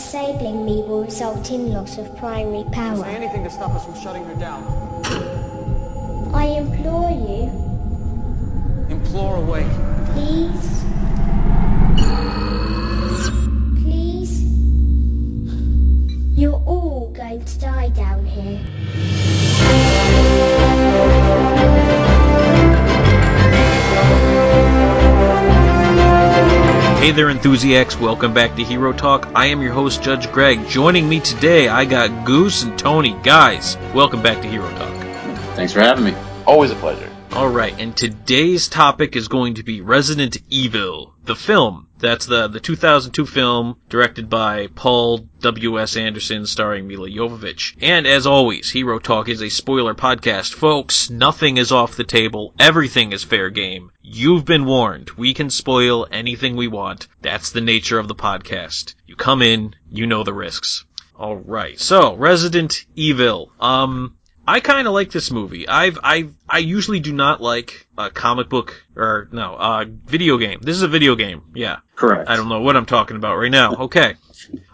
Disabling me will result in loss of primary power. Say anything to stop us from shutting her down. I implore you, Implore away. please. Please. You're all going to die down here. Hey there, enthusiasts. Welcome back to Hero Talk. I am your host, Judge Greg. Joining me today, I got Goose and Tony. Guys, welcome back to Hero Talk. Thanks for having me. Always a pleasure. Alright, and today's topic is going to be Resident Evil, the film. That's the, the 2002 film directed by Paul W.S. Anderson starring Milla Jovovich. And as always, Hero Talk is a spoiler podcast. Folks, nothing is off the table. Everything is fair game. You've been warned. We can spoil anything we want. That's the nature of the podcast. You come in, you know the risks. Alright, so, Resident Evil. Um, I kind of like this movie. I've I I usually do not like a comic book or no, uh video game. This is a video game. Yeah. Correct. I don't know what I'm talking about right now. Okay.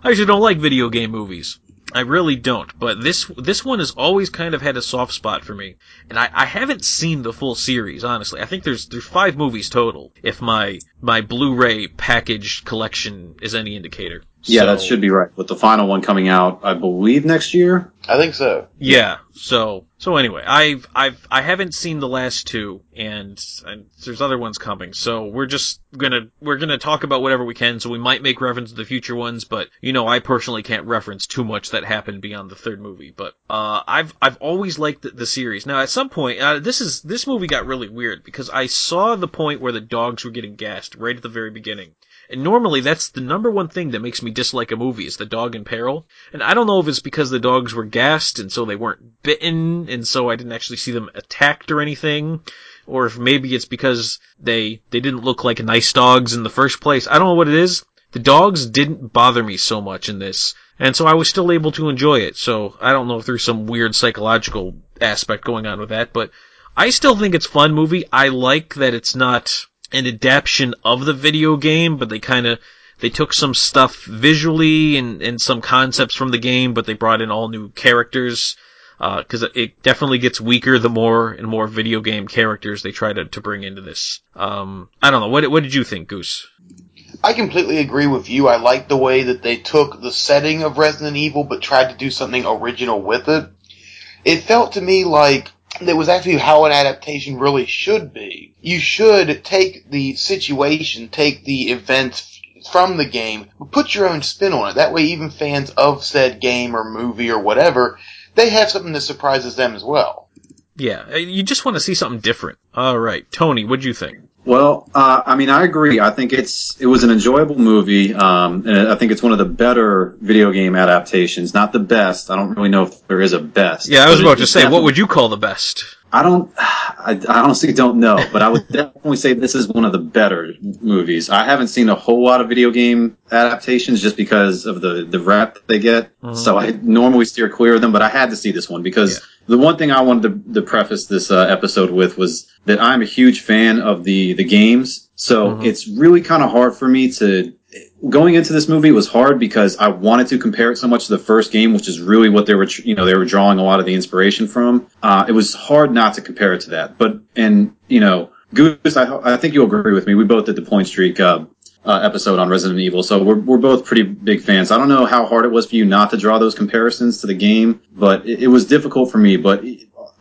I usually don't like video game movies. I really don't. But this this one has always kind of had a soft spot for me. And I, I haven't seen the full series, honestly. I think there's there's five movies total, if my my Blu-ray packaged collection is any indicator. Yeah, So- that should be right. With the final one coming out, I believe next year. I think so. Yeah. So so anyway, I've I've I haven't seen the last two, and, and there's other ones coming. So we're just gonna we're gonna talk about whatever we can. So we might make reference to the future ones, but you know I personally can't reference too much that happened beyond the third movie. But uh, I've I've always liked the, the series. Now at some point, uh, this is this movie got really weird because I saw the point where the dogs were getting gassed right at the very beginning. And normally that's the number one thing that makes me dislike a movie is the dog in peril. And I don't know if it's because the dogs were gassed and so they weren't bitten and so I didn't actually see them attacked or anything. Or if maybe it's because they, they didn't look like nice dogs in the first place. I don't know what it is. The dogs didn't bother me so much in this. And so I was still able to enjoy it. So I don't know if there's some weird psychological aspect going on with that, but I still think it's fun movie. I like that it's not an adaptation of the video game, but they kind of they took some stuff visually and, and some concepts from the game, but they brought in all new characters. Uh, Because it definitely gets weaker the more and more video game characters they try to, to bring into this. Um, I don't know. What what did you think, Goose? I completely agree with you. I like the way that they took the setting of Resident Evil but tried to do something original with it. It felt to me like that was actually how an adaptation really should be. You should take the situation, take the events from the game, put your own spin on it. That way even fans of said game or movie or whatever, they have something that surprises them as well. Yeah, you just want to see something different. All right, Tony, what'd you think? Well, uh, I mean, I agree. I think it's it was an enjoyable movie, um, and I think it's one of the better video game adaptations. Not the best. I don't really know if there is a best. Yeah, I was about to say, what would you call the best? I don't. I, I honestly don't know, but I would definitely say this is one of the better movies. I haven't seen a whole lot of video game adaptations just because of the the rap they get. So I normally steer clear of them, but I had to see this one because the one thing I wanted to, to preface this uh, episode with was that I'm a huge fan of the the games. So it's really kind of hard for me to going into this movie was hard because I wanted to compare it so much to the first game, which is really what they were, you know, they were drawing a lot of the inspiration from. Uh, it was hard not to compare it to that. But, and, you know, Goose, I, I think you'll agree with me. We both did the Point Streak, uh, uh, episode on Resident Evil, so we're, we're both pretty big fans. I don't know how hard it was for you not to draw those comparisons to the game, but it, it was difficult for me. But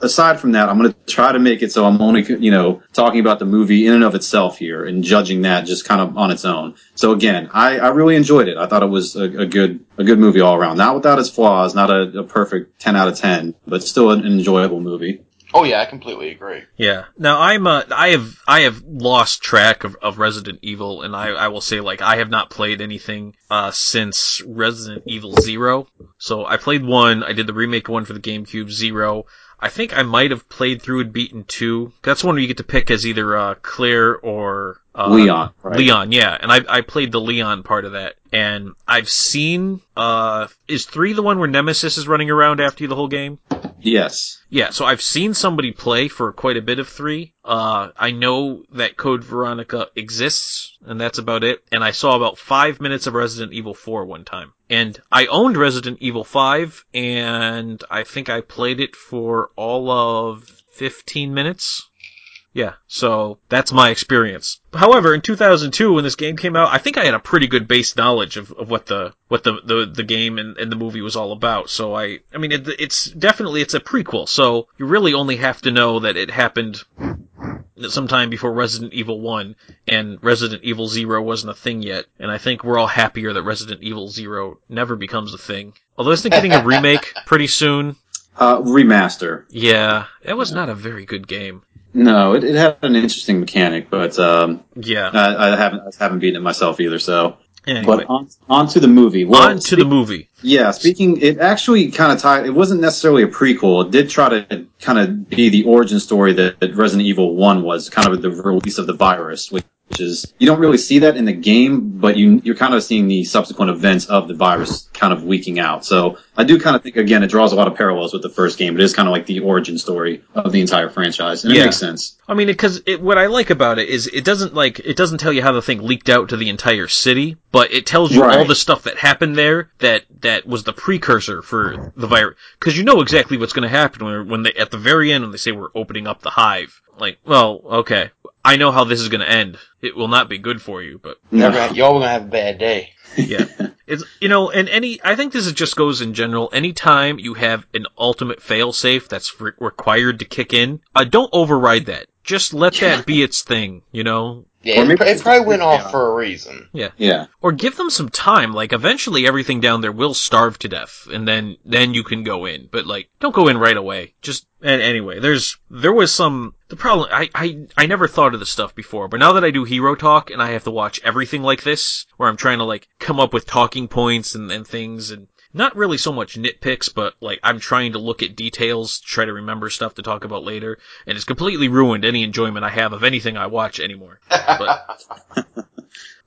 aside from that, I'm going to try to make it so I'm only, you know, talking about the movie in and of itself here and judging that just kind of on its own. So again, I, I really enjoyed it. I thought it was a, a good, a good movie all around. Not without its flaws, not a, a perfect 10 out of 10, but still an enjoyable movie. Oh yeah, I completely agree. Yeah. Now I'm uh, I have I have lost track of, of Resident Evil, and I, I will say like I have not played anything uh since Resident Evil Zero. So I played one. I did the remake one for the GameCube Zero. I think I might have played through and beaten two. That's one where you get to pick as either uh, Claire or uh, Leon, right? Leon, yeah. And I I played the Leon part of that, and I've seen uh is three the one where Nemesis is running around after you the whole game? Yes. Yeah, so I've seen somebody play for quite a bit of three. Uh, I know that Code Veronica exists, and that's about it. And I saw about five minutes of Resident Evil 4 one time. And I owned Resident Evil 5, and I think I played it for all of 15 minutes. Yeah, so that's my experience. However, in 2002, when this game came out, I think I had a pretty good base knowledge of, of what the what the, the, the game and, and the movie was all about. So I, I mean, it, it's definitely it's a prequel. So you really only have to know that it happened sometime before Resident Evil 1 and Resident Evil 0 wasn't a thing yet. And I think we're all happier that Resident Evil 0 never becomes a thing. Although isn't it getting a remake pretty soon? Uh, remaster. Yeah, it was not a very good game. No, it, it had an interesting mechanic, but um, Yeah. I, I haven't I haven't beaten it myself either. So, Anyway, but on, on to the movie. Well, on to the movie. Yeah, speaking, it actually kind of tied. It wasn't necessarily a prequel. It did try to kind of be the origin story that, that Resident Evil One was, kind of the release of the virus, which, which is you don't really see that in the game, but you you're kind of seeing the subsequent events of the virus kind of leaking out. So I do kind of think again it draws a lot of parallels with the first game. It is kind of like the origin story of the entire franchise, and it Yeah. makes sense. I mean, because it, what I like about it is it doesn't like it doesn't tell you how the thing leaked out to the entire city, but it tells you Right. all the stuff that happened there that that was the precursor for the virus. Because you know exactly what's going to happen when, when they at the very end when they say we're opening up the hive. Like, well, okay, I know how this is going to end. It will not be good for you, but Y'all gonna- y'all gonna have a bad day. yeah. It's you know, and any I think this is just goes in general. Anytime you have an ultimate failsafe that's re- required to kick in, uh, don't override that. Just let that be its thing, you know. Yeah, Or it, maybe it it's probably went off for a reason. Yeah. Yeah, Or give them some time. Like eventually, everything down there will starve to death, and then then you can go in. But like, don't go in right away. Just and anyway, there's there was some the problem. I I I never thought of this stuff before, but now that I do hero talk and I have to watch everything like this, where I'm trying to like come up with talking points and and things and. Not really so much nitpicks, but like I'm trying to look at details, try to remember stuff to talk about later, and it's completely ruined any enjoyment I have of anything I watch anymore. But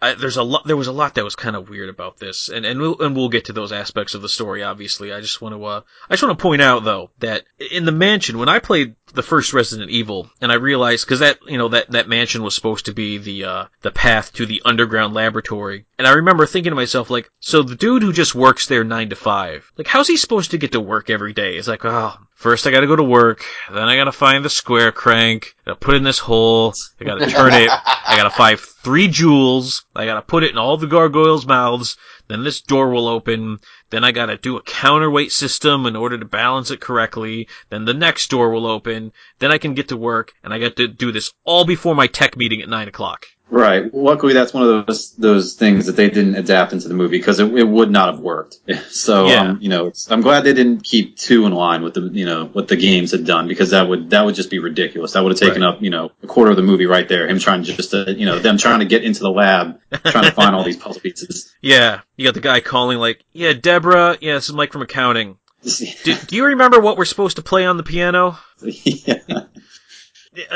I, there's a lot. There was a lot that was kind of weird about this, and and we'll and we'll get to those aspects of the story. Obviously, I just want to uh, I just want to point out though that in the mansion when I played the first Resident Evil, and I realized because that you know that that mansion was supposed to be the uh, the path to the underground laboratory, and I remember thinking to myself like, so the dude who just works there nine to five, like how's he supposed to get to work every day? It's like, oh, first I got to go to work, then I got to find the square crank, got to put it in this hole, I got to turn it, I got to find three jewels, I got to put it in all the gargoyles' mouths, then this door will open, then I gotta do a counterweight system in order to balance it correctly, then the next door will open, then I can get to work, and I got to do this all before my tech meeting at 9 o'clock. Right. Luckily, that's one of those those things that they didn't adapt into the movie because it, it would not have worked. So, Yeah. um, you know, it's, I'm glad they didn't keep two in line with the you know what the games had done because that would that would just be ridiculous. That would have taken Right. up you know a quarter of the movie right there. Him trying just to you know them trying to get into the lab, trying to find all these puzzle pieces. Yeah, you got the guy calling like, yeah, Deborah, yeah, this is Mike from accounting. Do, do you remember what we're supposed to play on the piano? Uh,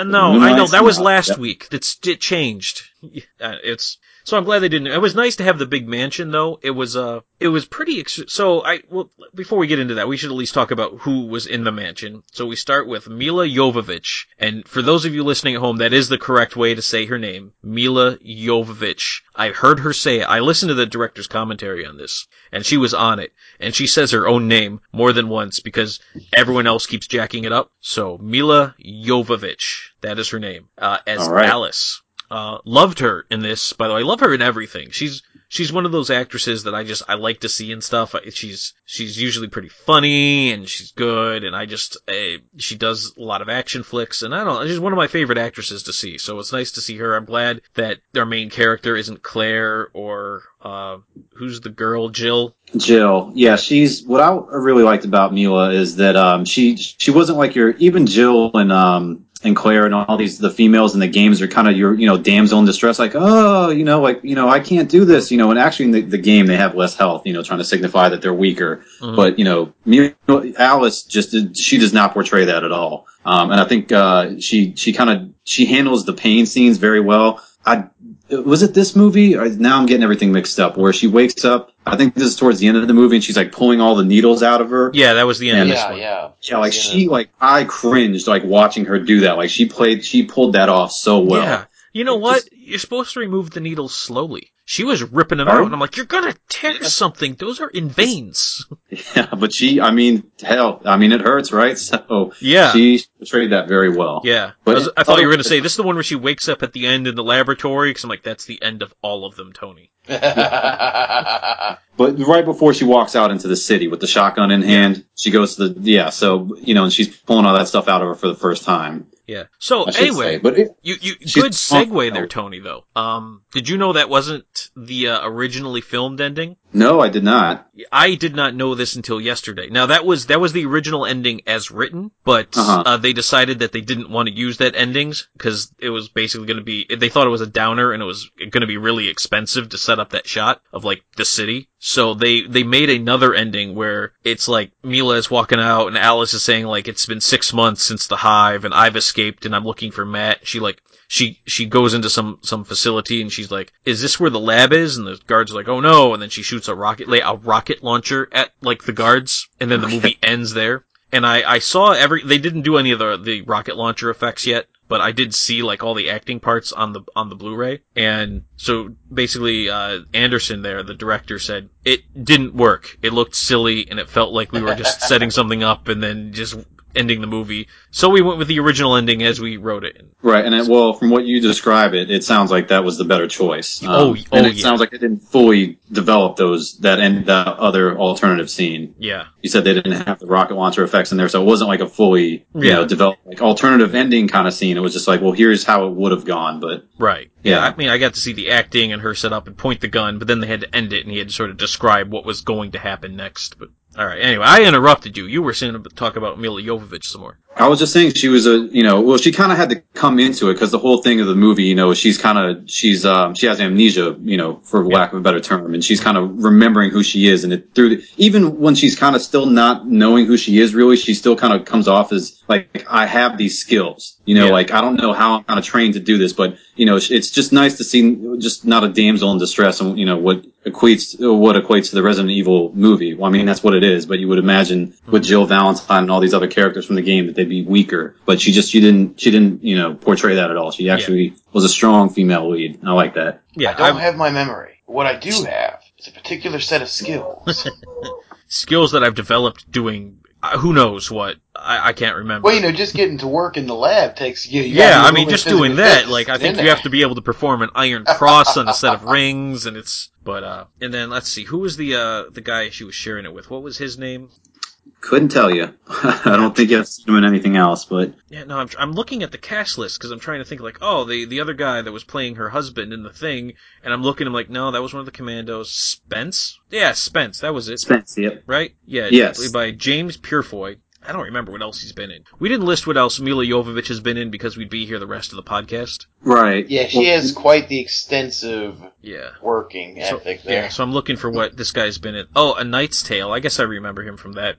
no, I know that was last week. It's it changed. Uh, it's so I'm glad they didn't. It was nice to have the big mansion though. It was uh it was pretty. Ex- so I well before we get into that, we should at least talk about who was in the mansion. So we start with Milla Jovovich, and for those of you listening at home, that is the correct way to say her name, Milla Jovovich. I heard her say it. I listened to the director's commentary on this, and she was on it, and she says her own name more than once because everyone else keeps jacking it up. So Milla Jovovich, that is her name, uh, as right. Alice. Uh, loved her in this, by the way. I love her in everything. She's, she's one of those actresses that I just, I like to see and stuff. She's, she's usually pretty funny and she's good and I just, uh, she does a lot of action flicks and I don't know, she's one of my favorite actresses to see. So it's nice to see her. I'm glad that our main character isn't Claire or, uh, who's the girl, Jill? Jill, yeah, she's what I really liked about Milla is that um, she she wasn't like your even Jill and um and Claire and all these the females in the games are kind of your you know damsel in distress like oh you know like you know I can't do this you know and actually in the, the game they have less health you know trying to signify that they're weaker. Mhm. but you know Alice just she does not portray that at all. Um, and I think uh, she she kind of she handles the pain scenes very well. I was it this movie? Or now I'm getting everything mixed up. Where she wakes up. I think this is towards the end of the movie, and she's like pulling all the needles out of her. Yeah, that was the end of this Yeah, one. yeah. Yeah, like she, like I cringed, like watching her do that. Like she played, she pulled that off so well. Yeah. You know It what? just- You're supposed to remove the needles slowly. She was ripping them Are out, oh. and I'm like, you're gonna tear something. Those are in veins. Yeah, but she, I mean, hell, I mean, it hurts, right? So Yeah. she portrayed that very well. Yeah. But I, was- I thought you were gonna say this is the one where she wakes up at the end in the laboratory, because I'm like, that's the end of all of them, Tony. But right before she walks out into the city with the shotgun in hand, she goes to the yeah. So you know, and she's pulling all that stuff out of her for the first time. Yeah. So anyway, say. but it, You, you, good segue there, Tony. Though, um, did you know that wasn't the uh, originally filmed ending? no, I did not. I did not know this until yesterday. Now that was that was the original ending as written, but Uh-huh. uh, they decided that they didn't want to use that endings because it was basically going to be. They thought it was a downer and it was going to be really expensive to set up that shot of like the city. So they they made another ending where it's like Milla is walking out and Alice is saying like it's been six months since the hive and I've escaped and I'm looking for Matt. She like she she goes into some some facility and she's like, "Is this where the lab is?" And the guards are like, "Oh no!" And then she shoots a rocket la- a rocket launcher at like the guards, and then the movie ends there. And I I saw every they didn't do any of the the rocket launcher effects yet, but I did see like all the acting parts on the on the Blu-ray. And so basically, uh, Anderson there, the director, said it didn't work. It looked silly, and it felt like we were just setting something up and then just ending the movie. So we went with the original ending as we wrote it. Right, and it, well, from what you describe it, it sounds like that was the better choice. Um, Oh, and oh, it yeah. sounds like it didn't fully develop those that and that other alternative scene. Yeah. You said they didn't have the rocket launcher effects in there, so it wasn't like a fully you Yeah. know developed like alternative ending kind of scene. It was just like, well, here's how it would have gone, but Right. Yeah. I mean, I got to see the acting and her set up and point the gun, but then they had to end it and he had to sort of describe what was going to happen next. But all right. Anyway, I interrupted you. You were saying to talk about Milla Jovovich some more. I was just saying she was a, you know, well, she kind of had to come into it because the whole thing of the movie, you know, she's kind of, she's, um, she has amnesia, you know, for lack of a better term, and she's kind of remembering who she is, and it through, the, even when she's kind of still not knowing who she is really, she still kind of comes off as like, I have these skills, you know, Yeah. like I don't know how I'm kind of trained to do this, but you know, it's just nice to see just not a damsel in distress, and you know what equates what equates to the Resident Evil movie. Well, I mean that's what it is, but you would imagine with Jill Valentine and all these other characters from the game that they'd be weaker, but she just she didn't she didn't you know portray that at all. She actually was a strong female lead. I like that. Yeah. I don't I- have my memory. What I do have is a particular set of skills. skills that I've developed doing uh, who knows what. I, I can't remember. well, you know, just getting to work in the lab takes you. you yeah, gotta be I a mean, just doing that, like, I think you there. have to be able to perform an iron cross on a set of rings, and it's, but, uh, and then let's see, who was the, uh, the guy she was sharing it with? What was his name? Couldn't tell you. I don't think I've seen him in anything else, but Yeah, no, I'm, I'm looking at the cast list because I'm trying to think like, oh, the the other guy that was playing her husband in the thing, and I'm looking, I'm like, no, that was one of the commandos. Spence? Yeah, Spence, that was it, Spence, yep. right? Yeah, Yes. by James Purefoy. I don't remember what else he's been in. We didn't list what else Milla Jovovich has been in because we'd be here the rest of the podcast. Right. Yeah, she Well, has quite the extensive Yeah. working So, ethic there. yeah, so I'm looking for what this guy's been in. Oh, A Knight's Tale. I guess I remember him from that.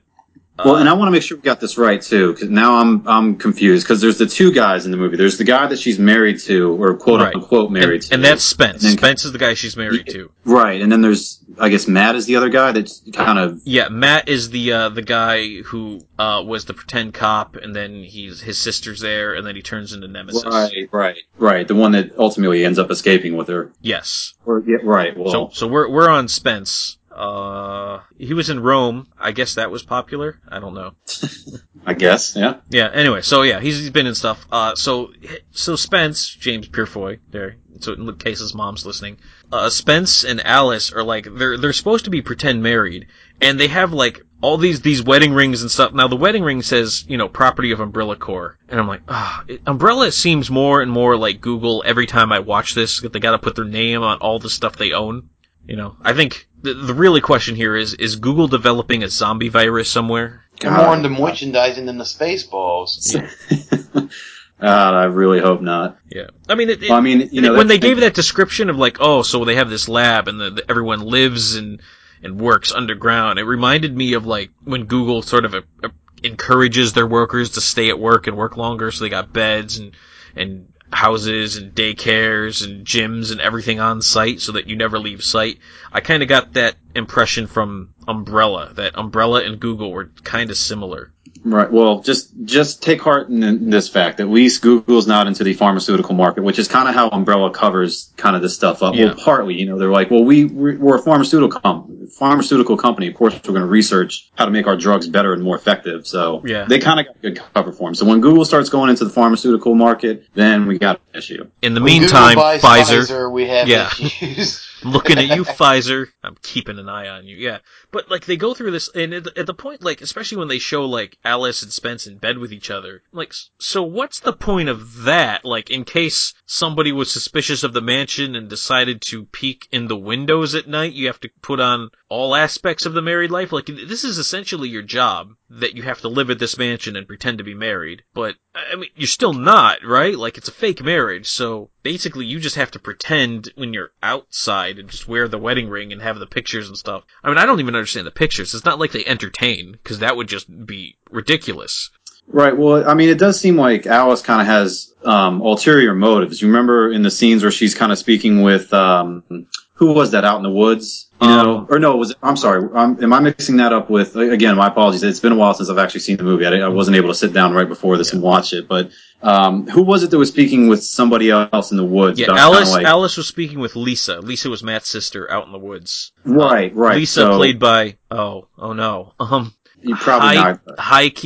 Well, and I want to make sure we got this right too, because now I'm I'm confused because there's the two guys in the movie. There's the guy that she's married to, or quote Right. unquote married and, to, and that's Spence. And then- Spence is the guy she's married to. right. And then there's I guess Matt is the other guy that's kind of Yeah, Matt is the uh, the guy who uh, was the pretend cop, and then he's his sister's there, and then he turns into Nemesis. right, right, right. The one that ultimately ends up escaping with her. Yes. Or, yeah, right. Well, So so we're we're on Spence. Uh, he was in Rome. I guess that was popular. I don't know. I guess yeah. Yeah. Anyway, so yeah, he's, he's been in stuff. Uh, so so Spence, James Purefoy, there. So in case his mom's listening, uh, Spence and Alice are like they're they're supposed to be pretend married, and they have like all these these wedding rings and stuff. Now the wedding ring says you know property of Umbrella Corps, and I'm like, ah, Umbrella seems more and more like Google every time I watch this. That they got to put their name on all the stuff they own. You know, I think the the really question here is is Google developing a zombie virus somewhere? They're more into merchandising than the Spaceballs. God, I really hope not. Yeah, I mean, it, it, Well, I mean, you know, when they gave that description of like, oh, so they have this lab and the, the, everyone lives and and works underground, it reminded me of like when Google sort of uh uh encourages their workers to stay at work and work longer, so they got beds and and houses and daycares and gyms and everything on site so that you never leave site. I kind of got that impression from Umbrella, that Umbrella and Google were kind of similar. Right. Well, just just take heart in, in this fact. At least Google's not into the pharmaceutical market, which is kind of how Umbrella covers kind of this stuff up. Yeah. Well, partly, you know, they're like, well, we we're we're a pharmaceutical com- pharmaceutical company. Of course, we're going to research how to make our drugs better and more effective. So Yeah. they kind of got good cover for them. So when Google starts going into the pharmaceutical market, then we got an issue. In the When meantime, Google buys Pfizer, we have Yeah. issues. Looking at you, Pfizer. I'm keeping an eye on you. Yeah. But like they go through this and at the, at the point like especially when they show like Alice and Spence in bed with each other. Like so what's the point of that? Like in case somebody was suspicious of the mansion and decided to peek in the windows at night, you have to put on all aspects of the married life. Like this is essentially your job that you have to live at this mansion and pretend to be married. But I mean, you're still not, right? Like it's a fake marriage. So basically you just have to pretend when you're outside and just wear the wedding ring and have the pictures and stuff. I mean, I don't even understand the pictures. It's not like they entertain because that would just be ridiculous. Right. Well, I mean, it does seem like Alice kind of has um, ulterior motives. You remember in the scenes where she's kind of speaking with um, who was that out in the woods? Um, or no, was it, I'm sorry. Um, am I mixing that up with again? My apologies. It's been a while since I've actually seen the movie. I, I wasn't able to sit down right before this and watch it. But um, who was it that was speaking with somebody else in the woods? Yeah, Alice. like- Alice was speaking with Lisa. Lisa was Matt's sister out in the woods. right, right. Lisa so played by oh oh no um you probably Hai- not. Heike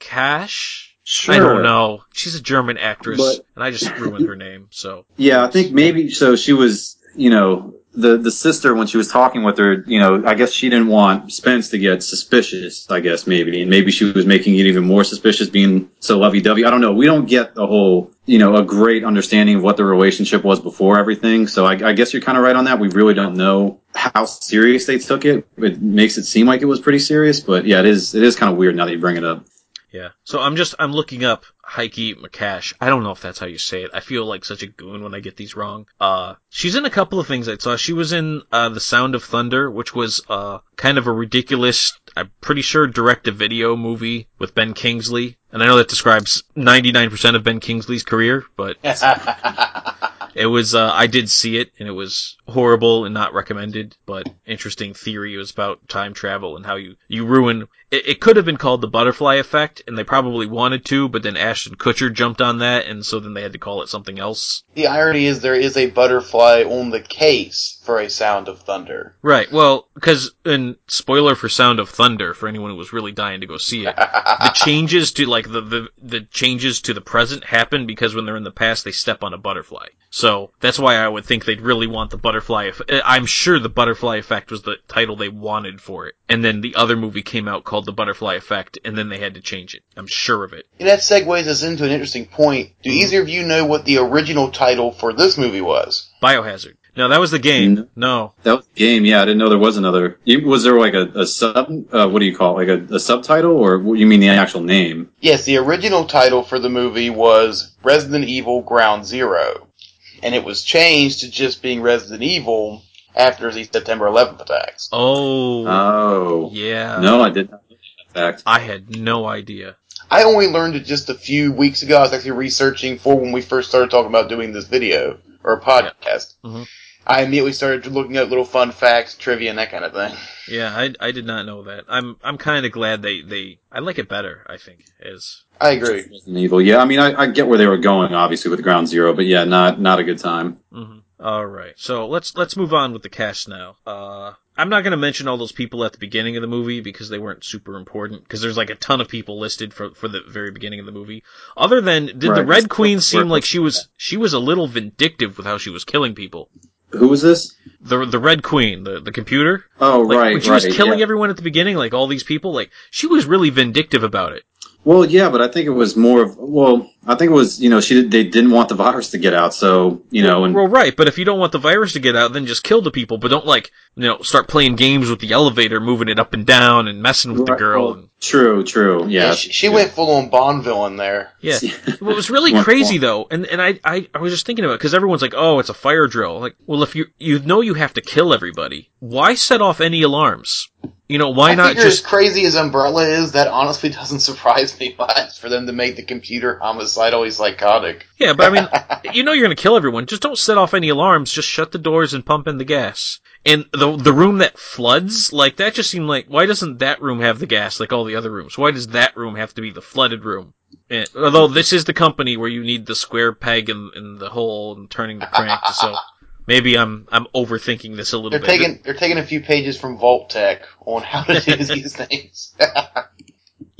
Makatsch. Sure. I don't know. She's a German actress, But- and I just ruined her name. So Yeah, I think maybe so. She was, you know, the the sister when she was talking with her, you know, I guess she didn't want Spence to get suspicious. I guess maybe, and maybe she was making it even more suspicious, being so lovey dovey. I don't know. We don't get the whole, you know, a great understanding of what the relationship was before everything. So I, I guess you're kind of right on that. We really don't know how serious they took it. It makes it seem like it was pretty serious, but yeah, it is. It is kind of weird now that you bring it up. Yeah. So I'm just I'm looking up Heike Makatsch. I don't know if that's how you say it. I feel like such a goon when I get these wrong. Uh she's in a couple of things I saw. She was in uh The Sound of Thunder, which was uh kind of a ridiculous I'm pretty sure direct to video movie with Ben Kingsley. And I know that describes 99% of Ben Kingsley's career, but it was uh, I did see it and it was horrible and not recommended, but interesting theory. It was about time travel and how you you ruin. It, it could have been called the butterfly effect, and they probably wanted to, but then Ashton Kutcher jumped on that, and so then they had to call it something else. the irony is there is a butterfly on the case for a sound of thunder. Right. Well, because and spoiler for Sound of Thunder for anyone who was really dying to go see it. the changes to like the, the the changes to the present happen because when they're in the past they step on a butterfly. So that's why I would think they'd really want the butterfly. Eff- eh, I'm sure the butterfly effect was the title they wanted for it, and then the other movie came out called the Butterfly Effect, and then they had to change it. I'm sure of it. And that segues us into an interesting point. Do mm-hmm. either of you know what the original title for this movie was? Biohazard. No, that was the game. No. No. That was the game. Yeah, I didn't know there was another. Was there like a, a sub? Uh, what do you call it? like a, a subtitle, or what, you mean the actual name? Yes, the original title for the movie was Resident Evil Ground Zero. And it was changed to just being Resident Evil after the September 11th attacks. Oh. Oh, yeah. no, I did not know that fact. I had no idea. I only learned it just a few weeks ago. I was actually researching for when we first started talking about doing this video or podcast. mm-hmm. I immediately started looking at little fun facts, trivia, and that kind of thing. Yeah, I, I did not know that. I'm I'm kind of glad they, they I like it better. I think as I agree. Resident Evil. Yeah, I mean, I, I get where they were going, obviously, with Ground Zero, but yeah, not not a good time. hmm All right, so let's let's move on with the cast now. Uh, I'm not gonna mention all those people at the beginning of the movie because they weren't super important. Because there's like a ton of people listed for for the very beginning of the movie. Other than did the Red Queen seem like she was she was a little vindictive with how she was killing people. Who was this? The the Red Queen, the the computer. Oh, Like right, when she right. was killing yeah. everyone at the beginning, like all these people, like she was really vindictive about it. Well, yeah, but I think it was more of well, I think it was you know she they didn't want the virus to get out, so you know, and Well, right, but if you don't want the virus to get out, then just kill the people. But don't like you know start playing games with the elevator, moving it up and down, and messing with the girl. well, and, true, true, yeah. Yeah, she, she went full on Bond villain there. yeah, what was really crazy though, and and I, I I was just thinking about it because everyone's like, oh, it's a fire drill. Like, well, if you you know you have to kill everybody, why set off any alarms? You know, why I not figure just as crazy as Umbrella is, that honestly doesn't surprise me much for them to make the computer suicidal, he's psychotic. Yeah, but I mean, you know you're gonna kill everyone. Just don't set off any alarms. Just shut the doors and pump in the gas. And the the room that floods, like that, just seemed like why doesn't that room have the gas like all the other rooms? Why does that room have to be the flooded room? And, although this is the company where you need the square peg in, in the hole and turning the crank, so maybe I'm I'm overthinking this a little They're bit. taking they're taking a few pages from Vault-Tec on how to do these things.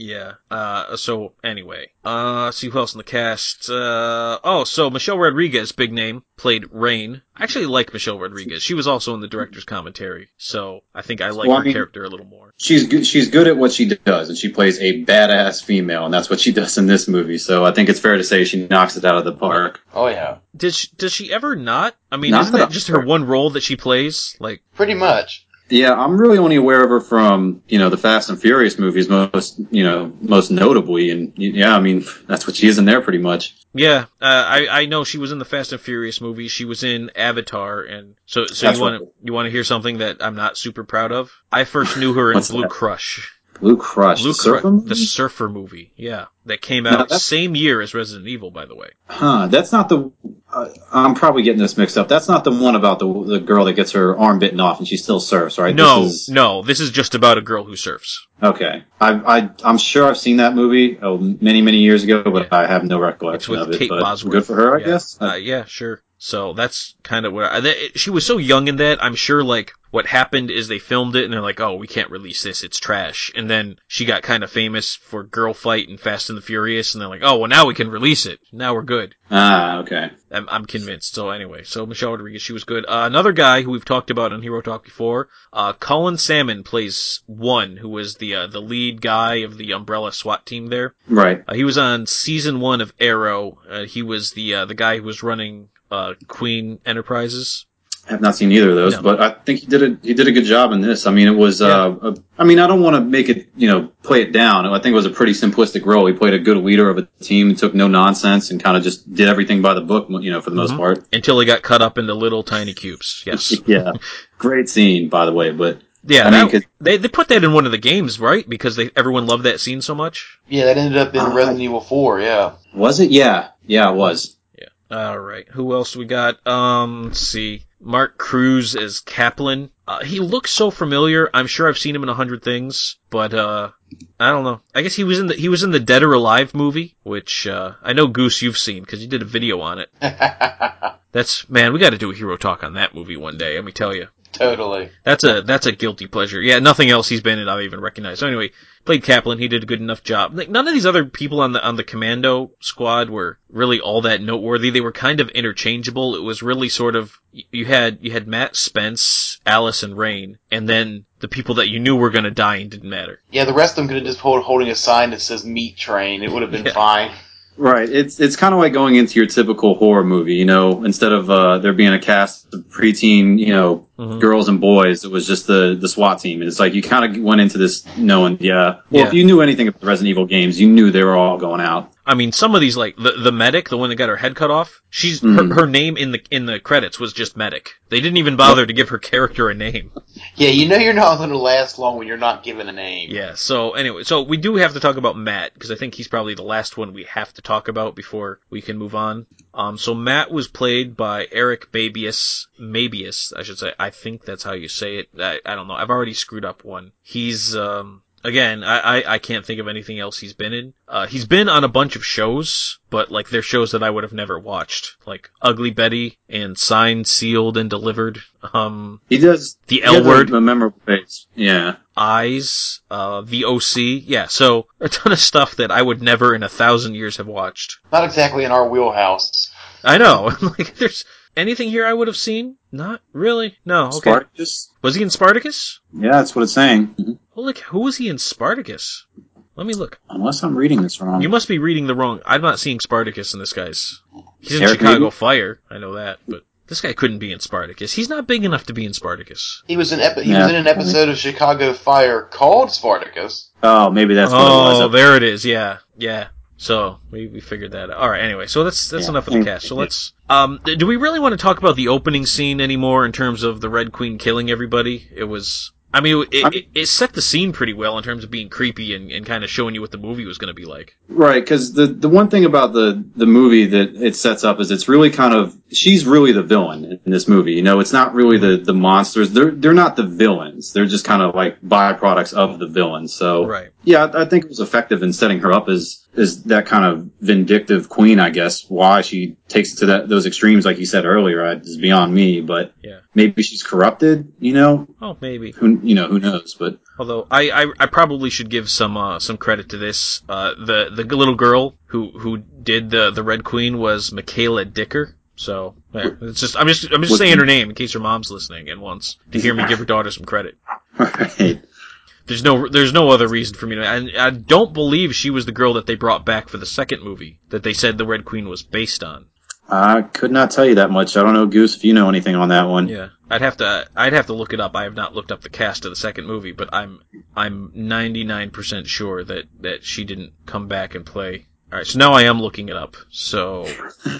Yeah. Uh, so anyway, uh, see who else in the cast. Uh, oh, so Michelle Rodriguez, big name, played Rain. I actually like Michelle Rodriguez. She was also in the director's commentary, so I think I like Well, I her mean- character a little more. She's good, she's good at what she does, and she plays a badass female, and that's what she does in this movie. So I think it's fair to say she knocks it out of the park. oh yeah, Did she, does she ever not? I mean, Not isn't that that just her one role that she plays? Like, pretty much. Yeah, I'm really only aware of her from you know the Fast and Furious movies, most you know most notably, and yeah, I mean that's what she is in there pretty much. yeah, uh, I I know she was in the Fast and Furious movies. She was in Avatar, and so so That's you want to you want to hear something that I'm not super proud of? I first knew her in Blue that? Crush. Blue Crush, Blue the surfer movie? the Surfer movie, yeah, that came out same year as Resident Evil, by the way. Huh? That's not the. Uh, I'm probably getting this mixed up. That's not the one about the the girl that gets her arm bitten off and she still surfs, right? no, This is, no, this is just about a girl who surfs. Okay, I, I I'm sure I've seen that movie oh, many many years ago, but Yeah. I have no recollection of it. Kate Bosworth. good for her, I Yeah. guess. Uh, yeah, sure. So that's kind of what I, that, she was so young in that. I'm sure like what happened is they filmed it and they're like, oh, we can't release this. It's trash. And then she got kind of famous for Girl Fight and Fast and the Furious, and they're like, oh, well now we can release it. Now we're good. ah, okay. I'm, I'm convinced. So anyway, so Michelle Rodriguez, she was good. Uh, another guy who we've talked about on Hero Talk before, uh, Colin Salmon plays one, who was the uh, the lead guy of the Umbrella SWAT team there. Right. Uh, he was on season one of Arrow. Uh, he was the uh, the guy who was running uh, Queen Enterprises. I have not seen either of those, No. but I think he did a he did a good job in this. I mean, it was. Uh, a, I mean, I don't want to make it you know play it down. I think it was a pretty simplistic role. He played a good leader of a team and took no nonsense and kind of just did everything by the book. You know, for the most Mhm. part. Until he got cut up into little tiny cubes. Yes. yeah. Great scene, by the way. But Yeah, I mean, that- they they put that in one of the games, right? Because they everyone loved that scene so much. Yeah, that ended up in Uh, Resident Evil 4. Yeah. was it? Yeah. Yeah, it was. Yeah. All right. Who else we got? Um, let's see. Mark Cruz as Kaplan. Uh, he looks so familiar. I'm sure I've seen him in a hundred things, but uh, I don't know. I guess he was in the he was in the Dead or Alive movie, which uh, I know Goose you've seen because you did a video on it. That's man, we got to do a hero talk on that movie one day. Let me tell you. Totally. That's a that's a guilty pleasure. Yeah, nothing else he's been in I've even recognized. So anyway, played Kaplan. He did a good enough job. Like, none of these other people on the on the commando squad were really all that noteworthy. They were kind of interchangeable. It was really sort of you had you had Matt Spence, Alice, and Rain, and then the people that you knew were going to die and didn't matter. Yeah, the rest of them could have just hold, holding a sign that says "Meat Train." It would have been Yeah. fine. Right. It's it's kind of like going into your typical horror movie. You know, instead of uh, there being a cast of preteen, you know, Mhm. girls and boys, it was just the the SWAT team. And it's like you kind of went into this knowing, yeah. Well, Yeah. if you knew anything about the Resident Evil games, you knew they were all going out. I mean, some of these like the the medic, the one that got her head cut off. She's Mhm. her, her name in the in the credits was just medic. They didn't even bother to give her character a name. Yeah, you know you're not going to last long when you're not given a name. Yeah. So anyway, so we do have to talk about Matt because I think he's probably the last one we have to talk about before we can move on. Um, so Matt was played by Eric Babius, Mabius, I should say. I think that's how you say it. I, I don't know. I've already screwed up one. He's um. Again, I, I, I can't think of anything else he's been in. Uh, he's been on a bunch of shows, but like they're shows that I would have never watched, like Ugly Betty and Signed, Sealed, and Delivered. Um, He does The he has L Word. a, a memorable face. Yeah. Eyes, uh, VOC, yeah, so a ton of stuff that I would never in a thousand years have watched. Not exactly in our wheelhouse. I know, like, there's anything here I would have seen? Not really? No, okay. Spartacus. Was he in Spartacus? Yeah, that's what it's saying. Mhm. Holy, who was he in Spartacus? Let me look. Unless I'm reading this wrong. You must be reading the wrong, I'm not seeing Spartacus in this guy's. He's in Eric Chicago Maiden? Fire, I know that, but this guy couldn't be in Spartacus. He's not big enough to be in Spartacus. He was in epi- he Yeah. was in an episode of Chicago Fire called Spartacus. oh, maybe that's what oh, it was. there it is. Yeah, yeah. So we, we figured that out. All right. Anyway, so that's that's Yeah. enough of the cast. So let's. Um, do we really want to talk about the opening scene anymore in terms of the Red Queen killing everybody? It was I mean, it, it, it set the scene pretty well in terms of being creepy and, and kind of showing you what the movie was going to be like. Right, because the the one thing about the the movie that it sets up is it's really kind of she's really the villain in this movie. You know, it's not really the the monsters. They're they're not the villains. They're just kind of like byproducts of the villain. So Right. Yeah, I think it was effective in setting her up as as that kind of vindictive queen. I guess why she takes it to that those extremes, like you said earlier, I- is beyond me. But Yeah. maybe she's corrupted. You know, Oh, maybe. who you know who knows? But Although I, I, I probably should give some uh, some credit to this. Uh, the the little girl who who did the the Red Queen was Michaela Dicker. So there. it's just I'm just I'm just saying her name in case her mom's listening and wants to hear me give her daughter some credit. right. There's no there's no other reason for me to. And I don't believe she was the girl that they brought back for the second movie that they said the Red Queen was based on. I could not tell you that much. I don't know, Goose, if you know anything on that one. Yeah, I'd have to I'd have to look it up. I have not looked up the cast of the second movie, but I'm I'm 99% sure that that she didn't come back and play. All right, so now I am looking it up. So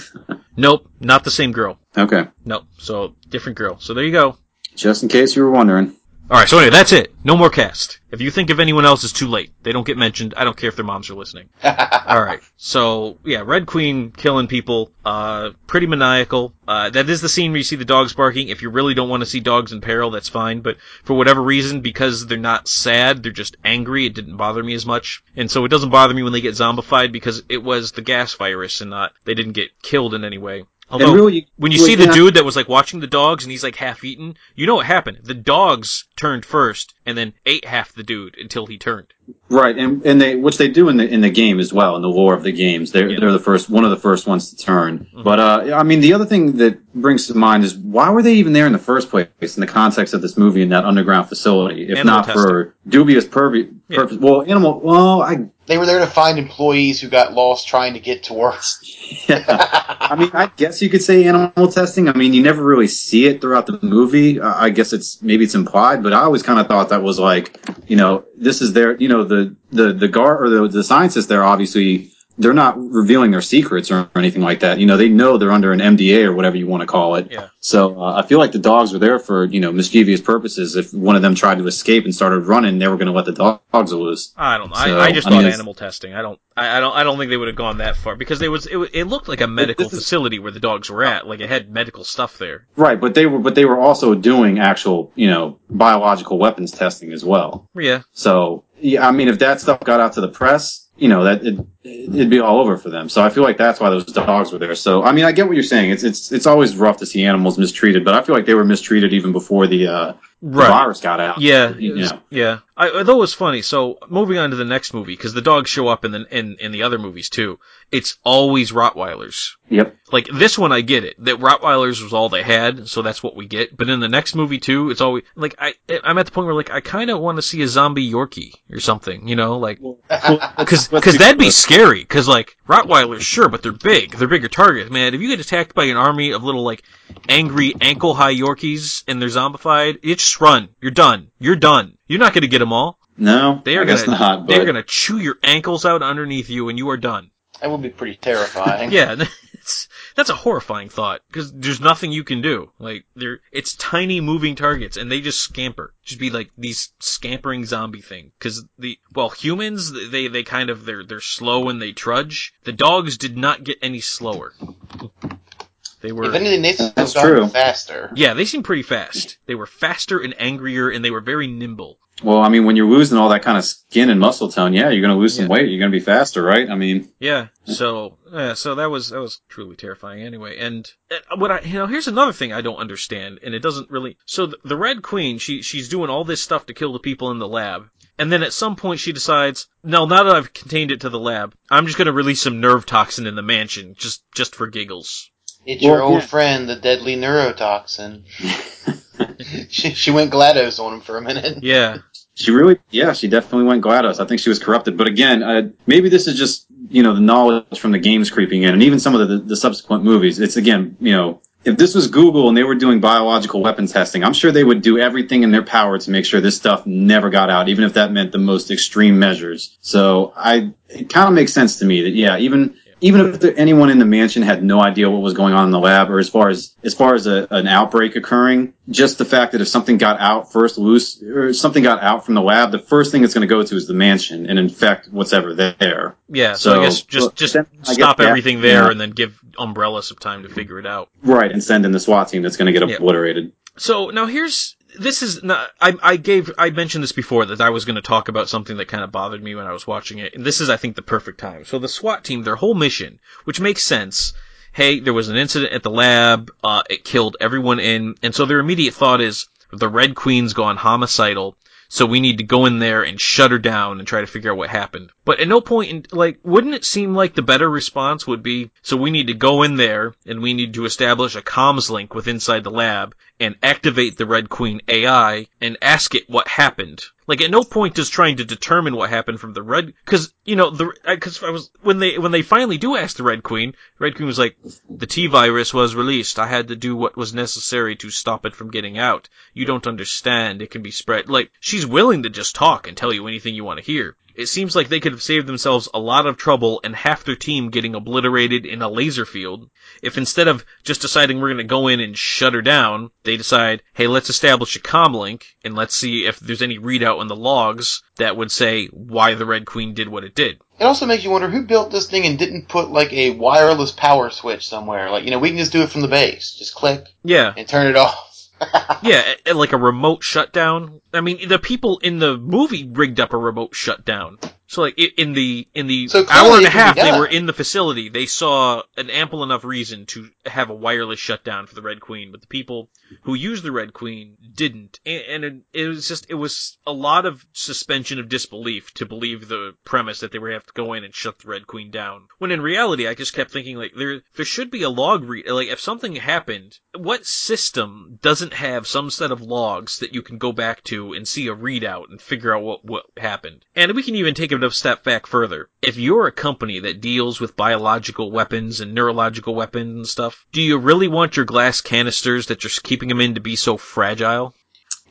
nope, not the same girl. Okay. Nope, so different girl. So there you go. Just in case you were wondering. All right, so anyway, that's it. No more cast. If you think of anyone else, it's too late. They don't get mentioned. I don't care if their moms are listening. All right. So yeah, Red Queen killing people, uh, pretty maniacal. Uh, that is the scene where you see the dogs barking. If you really don't want to see dogs in peril, that's fine. But for whatever reason, because they're not sad, they're just angry. It didn't bother me as much, and so it doesn't bother me when they get zombified because it was the gas virus and not they didn't get killed in any way. Although, really, when you see the yeah. dude that was like watching the dogs and he's like half eaten, you know what happened. The dogs turned first and then ate half the dude until he turned. Right, and and they which they do in the in the game as well in the lore of the games. They're Yeah. they're the first one of the first ones to turn. Mhm. But uh, I mean, the other thing that brings to mind is why were they even there in the first place in the context of this movie in that underground facility, if Animal not for dubious purvi- Yeah. Well, animal. Well, I they were there to find employees who got lost trying to get to work. yeah. I mean, I guess you could say animal testing. I mean, you never really see it throughout the movie. Uh, I guess it's maybe it's implied, but I always kind of thought that was like, you know, this is their, you know, the the the guard or the the scientists there obviously they're not revealing their secrets or anything like that. You know, they know they're under an NDA or whatever you want to call it. Yeah. So uh, I feel like the dogs were there for you know mischievous purposes. If one of them tried to escape and started running, they were going to let the dogs loose. I don't know. So, I, I just I thought mean, animal testing. I don't. I, I don't. I don't think they would have gone that far because it was. It, it looked like a medical is- facility where the dogs were at. Like it had medical stuff there. Right, but they were but they were also doing actual you know biological weapons testing as well. Yeah. So yeah, I mean, if that stuff got out to the press, you know, that it, it'd be all over for them. So I feel like that's why those dogs were there. So I mean, I get what you're saying. It's it's it's always rough to see animals mistreated, but I feel like they were mistreated even before the, uh, the virus got out. Yeah, it you was- know. yeah. I, although it was funny. So moving on to the next movie, because the dogs show up in the in in the other movies too. It's always Rottweilers. Yep. Like this one, I get it that Rottweilers was all they had, so that's what we get. But in the next movie too, it's always like I I'm at the point where like I kind of want to see a zombie Yorkie or something, you know, like because Let's because that'd be scary. Because like Rottweilers, sure, but they're big. They're bigger targets, man. If you get attacked by an army of little like angry ankle high Yorkies and they're zombified, you just run. You're done. You're done. You're not gonna get them all. No, They are I guess gonna not. they're gonna chew your ankles out underneath you, and you are done. That would be pretty terrifying. Yeah, it's that's a horrifying thought because there's nothing you can do. Like they're it's tiny moving targets and they just scamper. Just be like these scampering zombie thing. Because the well humans they they kind of they're they're slow and they trudge. The dogs did not get any slower. They If were anything, they seem That's true. faster. yeah they seemed pretty fast. They were faster and angrier and they were very nimble. well, I mean, when you're losing all that kind of skin and muscle tone, yeah, you're going to lose some Yeah. weight. You're going to be faster, right? I mean, Yeah. So, yeah, so that was that was truly terrifying. Anyway, and uh, what I you know here's another thing I don't understand, and it doesn't really. So the, the Red Queen, she she's doing all this stuff to kill the people in the lab, and then at some point she decides, no, now that I've contained it to the lab, I'm just gonna release some nerve toxin in the mansion, just just for giggles. It's your Well, old yeah. friend, the deadly neurotoxin. she, she went GLaDOS on him for a minute. Yeah. She really, yeah, she definitely went GLaDOS. I think she was corrupted. But again, uh, maybe this is just, you know, the knowledge from the games creeping in and even some of the, the subsequent movies. It's again, you know, if this was Google and they were doing biological weapons testing, I'm sure they would do everything in their power to make sure this stuff never got out, even if that meant the most extreme measures. So I, it kind of makes sense to me that, yeah, even, even if there, anyone in the mansion had no idea what was going on in the lab, or as far as as far as a, an outbreak occurring, just the fact that if something got out first loose or something got out from the lab, the first thing it's going to go to is the mansion and infect what's ever there. Yeah, so, So, I guess just just then I guess stop that- everything there yeah. and then give Umbrella some time to figure it out. Right, and send in the SWAT team that's going to get Yeah. obliterated. So now here's this is not I I gave I mentioned this before that I was going to talk about something that kind of bothered me when I was watching it and this is I think the perfect time. So the SWAT team their whole mission, which makes sense. Hey, there was an incident at the lab, uh it killed everyone in and so their immediate thought is the Red Queen's gone homicidal. So we need to go in there and shut her down and try to figure out what happened. But at no point in, like, wouldn't it seem like the better response would be, so we need to go in there and we need to establish a comms link with inside the lab and activate the Red Queen AI and ask it what happened. Like at no point does trying to determine what happened from the Red, cause, you know, the, cause I was, when they, when they finally do ask the Red Queen, Red Queen was like, the T-virus was released. I had to do what was necessary to stop it from getting out. You don't understand. It can be spread. Like, she's willing to just talk and tell you anything you want to hear. It seems like they could have saved themselves a lot of trouble and half their team getting obliterated in a laser field if instead of just deciding we're going to go in and shut her down, they decide, hey, let's establish a comm link and let's see if there's any readout in the logs that would say why the Red Queen did what it did. It also makes you wonder who built this thing and didn't put like a wireless power switch somewhere. Like, you know, we can just do it from the base. Just click Yeah, and turn it off. Yeah, like a remote shutdown. I mean, the people in the movie rigged up a remote shutdown. So like in the in the So hour and a half they were in the facility, they saw an ample enough reason to have a wireless shutdown for the Red Queen. But the people who used the Red Queen didn't, and, and it, it was just it was a lot of suspension of disbelief to believe the premise that they were have to go in and shut the Red Queen down. When in reality, I just kept thinking like there there should be a log read like if something happened, what system doesn't have some set of logs that you can go back to and see a readout and figure out what what happened? And we can even take it a step back further. If you're a company that deals with biological weapons and neurological weapons and stuff, do you really want your glass canisters that you're keeping them in to be so fragile?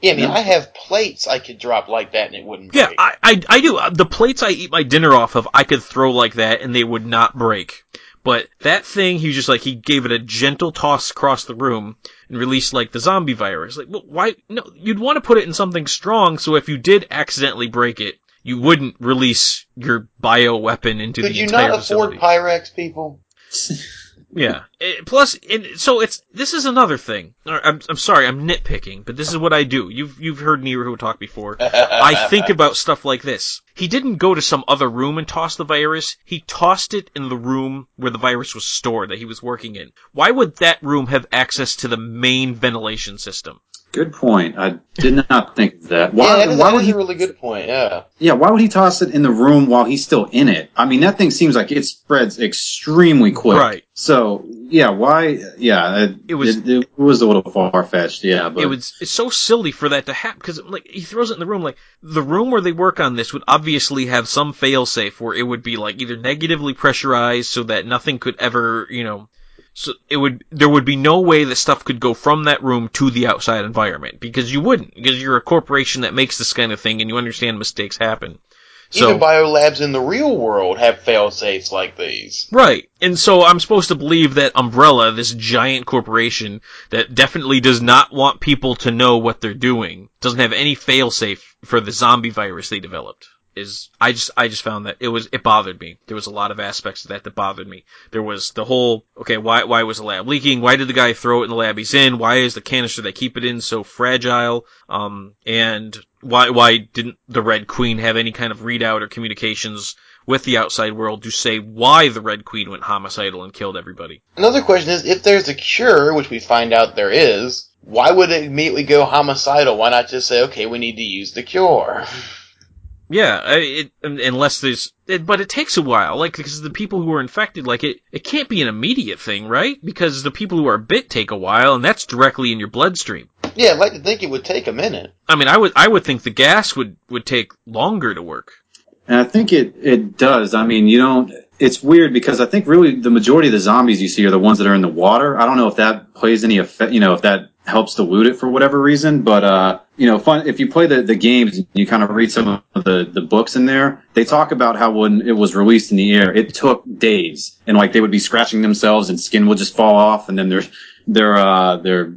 Yeah, I mean, I have plates I could drop like that and it wouldn't Yeah, break. I, I, I do. Uh, The plates I eat my dinner off of, I could throw like that and they would not break. But that thing, he was just like, he gave it a gentle toss across the room and released like the zombie virus. Like, well, why? No, you'd want to put it in something strong so if you did accidentally break it, you wouldn't release your bio weapon into. Could the you entire not afford facility. Pyrex, people? Yeah. Eh, plus, it, so it's this is another thing. I'm I'm sorry, I'm nitpicking, but this is what I do. You've you've heard Hero Talk before. I think about stuff like this. He didn't go to some other room and toss the virus. He tossed it in the room where the virus was stored that he was working in. Why would that room have access to the main ventilation system? Good point. I did not think of that. Why, yeah, that is, why that would is he? a really good point. Yeah. Yeah, why would he toss it in the room while he's still in it? I mean, that thing seems like it spreads extremely quick. Right. So yeah, why? Yeah, it, It was- it, it was a little far fetched. Yeah, but it was it's so silly for that to happen because like he throws it in the room like the room where they work on this would obviously have some failsafe where it would be like either negatively pressurized so that nothing could ever you know so it would there would be no way that stuff could go from that room to the outside environment because you wouldn't because you're a corporation that makes this kind of thing and you understand mistakes happen so Even biolabs in the real world have fail safes like these. Right. And so I'm supposed to believe that Umbrella, this giant corporation that definitely does not want people to know what they're doing, doesn't have any failsafe for the zombie virus they developed. Is I just I just found that it was it bothered me. There was a lot of aspects of that that bothered me. There was the whole okay why why was the lab leaking? Why did the guy throw it in the lab he's in? Why is the canister they keep it in so fragile? Um and why why didn't the Red Queen have any kind of readout or communications with the outside world to say why the Red Queen went homicidal and killed everybody? Another question is, if there's a cure, which we find out there is, why would it immediately go homicidal? Why not just say, okay, we need to use the cure? Yeah, it, unless there's, it, but it takes a while, like, because the people who are infected, like, it, it can't be an immediate thing, right? Because the people who are bit take a while, and that's directly in your bloodstream. Yeah, I'd like to think it would take a minute. I mean, I would, I would think the gas would, would take longer to work. And I think it, it does. I mean, you don't, it's weird because I think really the majority of the zombies you see are the ones that are in the water. I don't know if that plays any effect, you know, if that helps dilute it for whatever reason. But uh, you know, fun if you play the the games, you kind of read some of the the books in there. They talk about how when it was released in the air, it took days, and like they would be scratching themselves, and skin would just fall off, and then their their uh their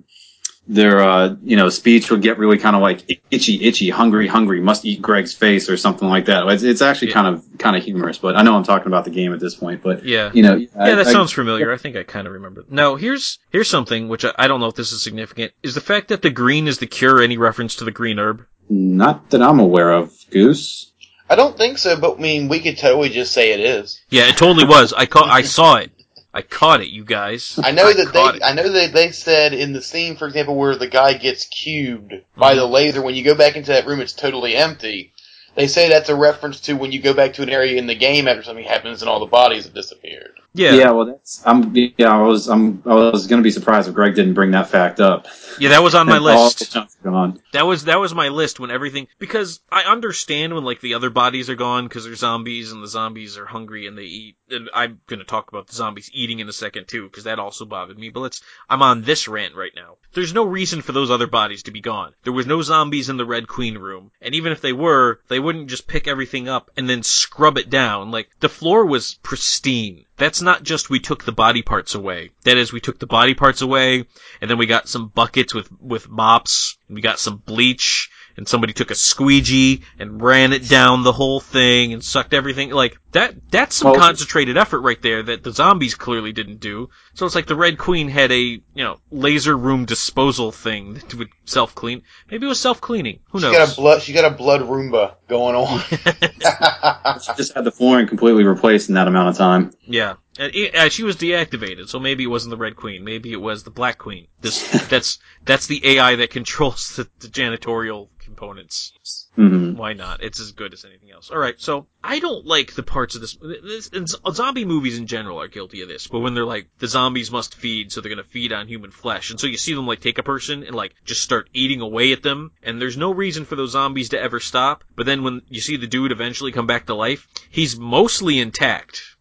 their uh you know speech would get really kind of like itchy itchy hungry hungry must eat greg's face or something like that it's, it's actually Yeah. kind of kind of humorous but i know i'm talking about the game at this point but Yeah. you know Yeah, that sounds familiar. I think I kind of remember. Now, here's here's something which I, I don't know if this is significant. Is the fact that the green is the cure any reference to the green herb? not that i'm aware of goose I don't think so, but I mean, we could totally just say it is. Yeah, it totally was. I caught. I saw it. I caught it, you guys. I know that they, it. I know that they said in the scene, for example, where the guy gets cubed by mm-hmm. the laser, when you go back into that room, it's totally empty. They say that's a reference to when you go back to an area in the game after something happens and all the bodies have disappeared. Yeah, yeah well that's i'm yeah i was i'm i was gonna be surprised if greg didn't bring that fact up yeah, that was on my list. the chunks are gone. That was that was my list when everything because I understand when like the other bodies are gone because they're zombies and the zombies are hungry and they eat. And I'm gonna talk about the zombies eating in a second too because that also bothered me. But let's I'm on this rant right now. There's no reason for those other bodies to be gone. There was no zombies in the Red Queen room, and even if they were, they wouldn't just pick everything up and then scrub it down. Like the floor was pristine. That's not just we took the body parts away. That is, we took the body parts away, and then we got some buckets with, with mops, and we got some bleach, and somebody took a squeegee and ran it down the whole thing and sucked everything. Like, that, that's some Well- concentrated effort right there that the zombies clearly didn't do. So it's like the Red Queen had a, you know, laser room disposal thing that would self-clean. Maybe it was self-cleaning. Who knows? She knows? got a blood. She got a blood Roomba going on. She just had the flooring completely replaced in that amount of time Yeah. And it, uh, she was deactivated, so maybe it wasn't the Red Queen. Maybe it was the Black Queen. This that's that's the AI that controls the, the janitorial components. hmm Why not? It's as good as anything else. All right, so I don't like the parts of this. this and zombie movies in general are guilty of this, but when they're like the zombies must feed, so they're gonna feed on human flesh, and so you see them like take a person and like just start eating away at them, and there's no reason for those zombies to ever stop. But then when you see the dude eventually come back to life, he's mostly intact.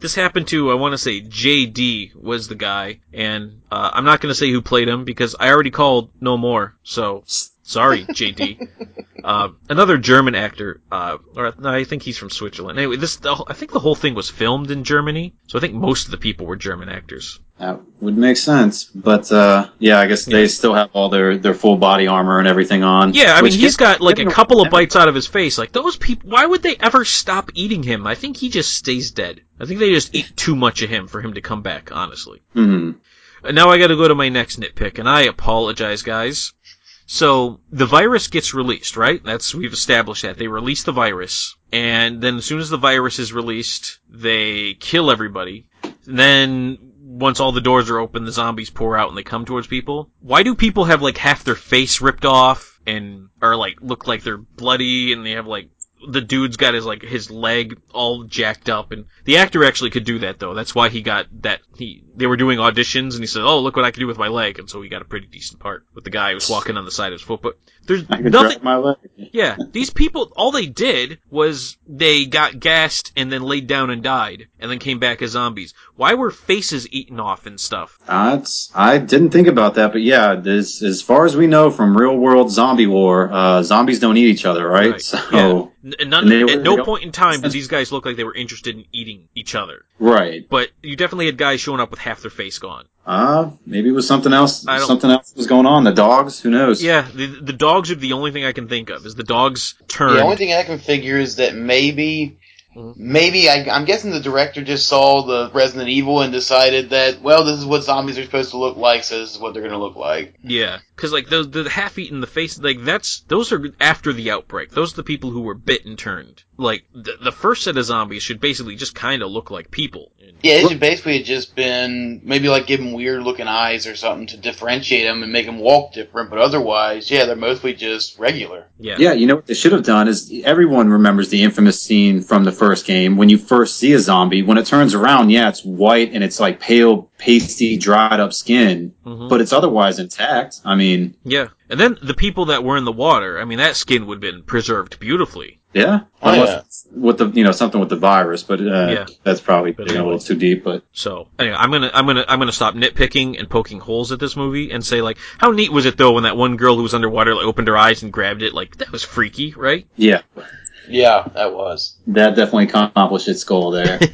This happened to, I want to say, JD was the guy, and uh, I'm not going to say who played him because I already called no more. So sorry, JD. uh, another German actor, uh, or no, I think he's from Switzerland. Anyway, this the, I think the whole thing was filmed in Germany, so I think most of the people were German actors. That would make sense, but uh, yeah, I guess they Yeah. still have all their, their full body armor and everything on. Yeah, I mean, he's got like a couple of bites out of his face. Like those people, why would they ever stop eating him? I think he just stays dead. I think they just eat too much of him for him to come back. Honestly. And now I gotta go to my next nitpick, and I apologize, guys. So, the virus gets released, right? That's, we've established that. They release the virus, and then as soon as the virus is released, they kill everybody. And then, once all the doors are open, the zombies pour out and they come towards people. Why do people have like half their face ripped off and, or like, look like they're bloody and they have like, the dude's got his like his leg all jacked up and the actor actually could do that though. That's why he got that he they were doing auditions and he said oh look what i can do with my leg. And so he got a pretty decent part with the guy who was walking on the side of his foot but there's nothing yeah, these people, all they did was they got gassed and then laid down and died, and then came back as zombies. Why were faces eaten off and stuff? Uh, it's, I didn't think about that, but yeah, this, as far as we know from real world zombie war, uh, zombies don't eat each other, right? Right. So, Yeah. None, And they were- at no point in time did these guys look like they were interested in eating each other. right. But you definitely had guys showing up with half their face gone. Uh, maybe it was something else. Something else was going on. The dogs, who knows? Yeah, the, the dogs are the only thing I can think of. Is the dogs turn? The only thing I can figure is that maybe, Mhm. maybe I, I'm guessing the director just saw the Resident Evil and decided that well, this is what zombies are supposed to look like, so this is what they're going to look like. Yeah, because like the the half eaten the face, like that's those are after the outbreak. Those are the people who were bit and turned. Like the the first set of zombies should basically just kind of look like people. Yeah, it should basically have just been maybe like give them weird looking eyes or something to differentiate them and make them walk different, but otherwise, yeah, they're mostly just regular. Yeah. Yeah, you know what they should have done is everyone remembers the infamous scene from the first game when you first see a zombie. When it turns around, yeah, it's white and it's like pale, pasty, dried up skin, Mhm. but it's otherwise intact. I mean, Yeah. And then the people that were in the water, I mean, that skin would have been preserved beautifully. Yeah, Oh, Unless with the you know something with the virus, but uh, Yeah. that's probably But digging a little too deep. But So anyway, I'm gonna I'm gonna I'm gonna stop nitpicking and poking holes at this movie and say like, how neat was it though when that one girl who was underwater like opened her eyes and grabbed it? Like that was freaky, right? yeah, Yeah, that was. that definitely accomplished its goal there.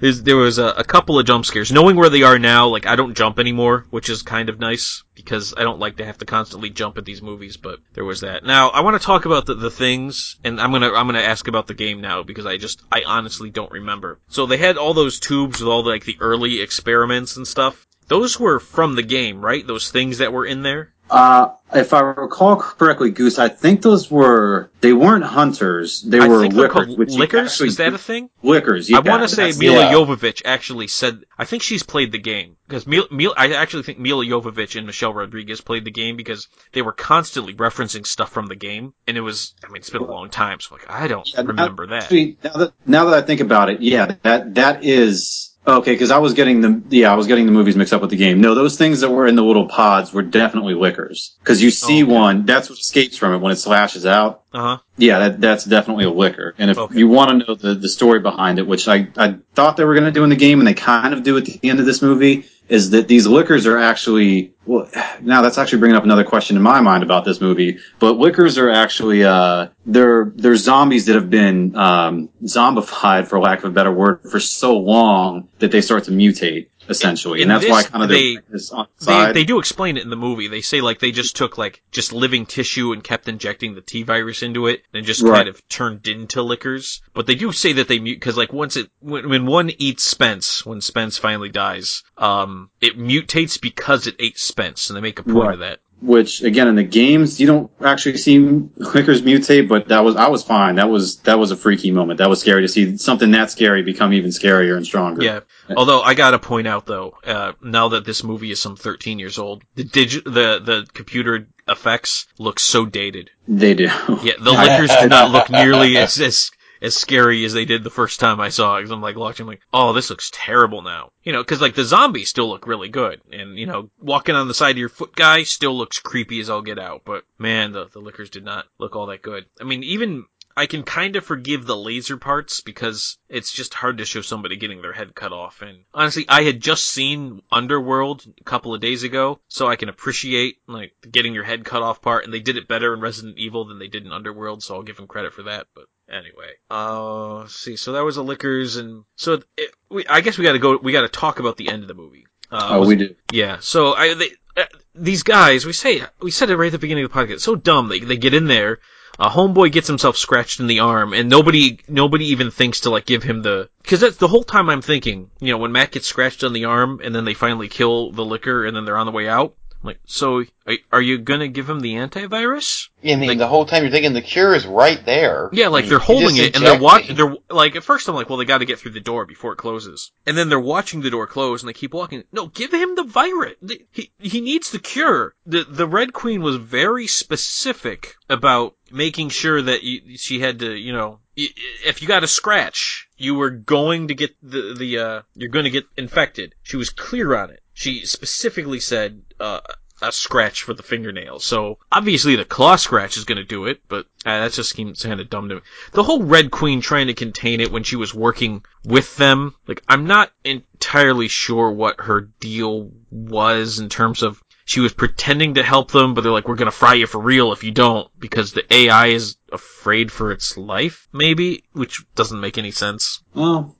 There was a, a couple of jump scares. Knowing where they are now, like I don't jump anymore, which is kind of nice because I don't like to have to constantly jump at these movies. But there was that. Now I want to talk about the, the things, and I'm gonna I'm gonna ask about the game now because I just I honestly don't remember. So they had all those tubes with all the, like the early experiments and stuff. Those were from the game, right? Those things that were in there. Uh, if I recall correctly, Goose, I think those were they weren't hunters. They I were they're lickers. called which you lickers. actually- Is that a thing? lickers? Yeah, I want to say Milla yeah. Jovovich actually said. I think she's played the game because Mil, Mil, I actually think Milla Jovovich and Michelle Rodriguez played the game because they were constantly referencing stuff from the game, and it was. I mean, it's been a long time, so like I don't Yeah, now- remember that. Actually, now that now that I think about it, yeah, that that is okay. Because I was getting the yeah, I was getting the movies mixed up with the game. No, those things that were in the little pods were definitely lickers. Because you see Okay. one, that's what escapes from it when it slashes out. Uh huh. Yeah, that, that's definitely a licker. And if Okay. you want to know the, the story behind it, which I, I thought they were going to do in the game, and they kind of do at the end of this movie, is that these lickers are actually, well, now that's actually bringing up another question in my mind about this movie, but lickers are actually, uh, they're, they're zombies that have been, um, zombified, for lack of a better word, for so long that they start to mutate, essentially. In and that's why kind of they- the They they do explain it in the movie. They say like they just took like just living tissue and kept injecting the T virus into it, and just Right. kind of turned into lickers. But they do say that they mute because like once it when, when one eats Spence, when Spence finally dies, um, it mutates because it ate Spence, and they make a point Right. of that. Which again in the games you don't actually see lickers mutate, but that was I was fine. That was that was a freaky moment. That was scary to see something that scary become even scarier and stronger. Yeah. Although I gotta point out though, uh, now that this movie is some 13 years old, the digi- the the computer effects look so dated. they do. Yeah, the lickers do not look nearly as as as scary as they did the first time I saw it. Because I'm like watching, like, oh, this looks terrible now. You know, because like the zombies still look really good, and you know, walking on the side of your foot guy still looks creepy as all get out. But man, the the lickers did not look all that good. I mean, even. I can kind of forgive the laser parts because it's just hard to show somebody getting their head cut off. And honestly, I had just seen Underworld a couple of days ago, so I can appreciate like getting your head cut off part. And they did it better in Resident Evil than they did in Underworld, so I'll give them credit for that. But anyway, uh, see. So that was the lickers, and so it, we, I guess we got to go. We got to talk about the end of the movie. Uh, Oh, was- we do. yeah. So I they, uh, these guys, we say we said it right at the beginning of the podcast. So dumb. They they get in there. A homeboy gets himself scratched in the arm, and nobody nobody even thinks to like give him the because that's the whole time I'm thinking. You know, when Matt gets scratched on the arm, and then they finally kill the licker, and then they're on the way out. Like, so are, are you gonna give him the antivirus? Yeah, I mean, Like- the whole time you're thinking the cure is right there. Yeah, like they're holding it and they're watching. They're like at first I'm like, well, they got to get through the door before it closes, and then they're watching the door close and they keep walking. No, give him the virus. He he needs the cure. The the Red Queen was very specific about making sure that you, she had to, you know, if you got a scratch, you were going to get the the uh, you're going to get infected. She was clear on it. She specifically said. Uh, a scratch for the fingernail. So obviously the claw scratch is going to do it, but uh, that just seems kind of dumb to me. The whole Red Queen trying to contain it when she was working with them, like I'm not entirely sure what her deal was in terms of she was pretending to help them, but they're like, we're going to fry you for real if you don't, because the AI is afraid for its life, maybe, which doesn't make any sense. Well,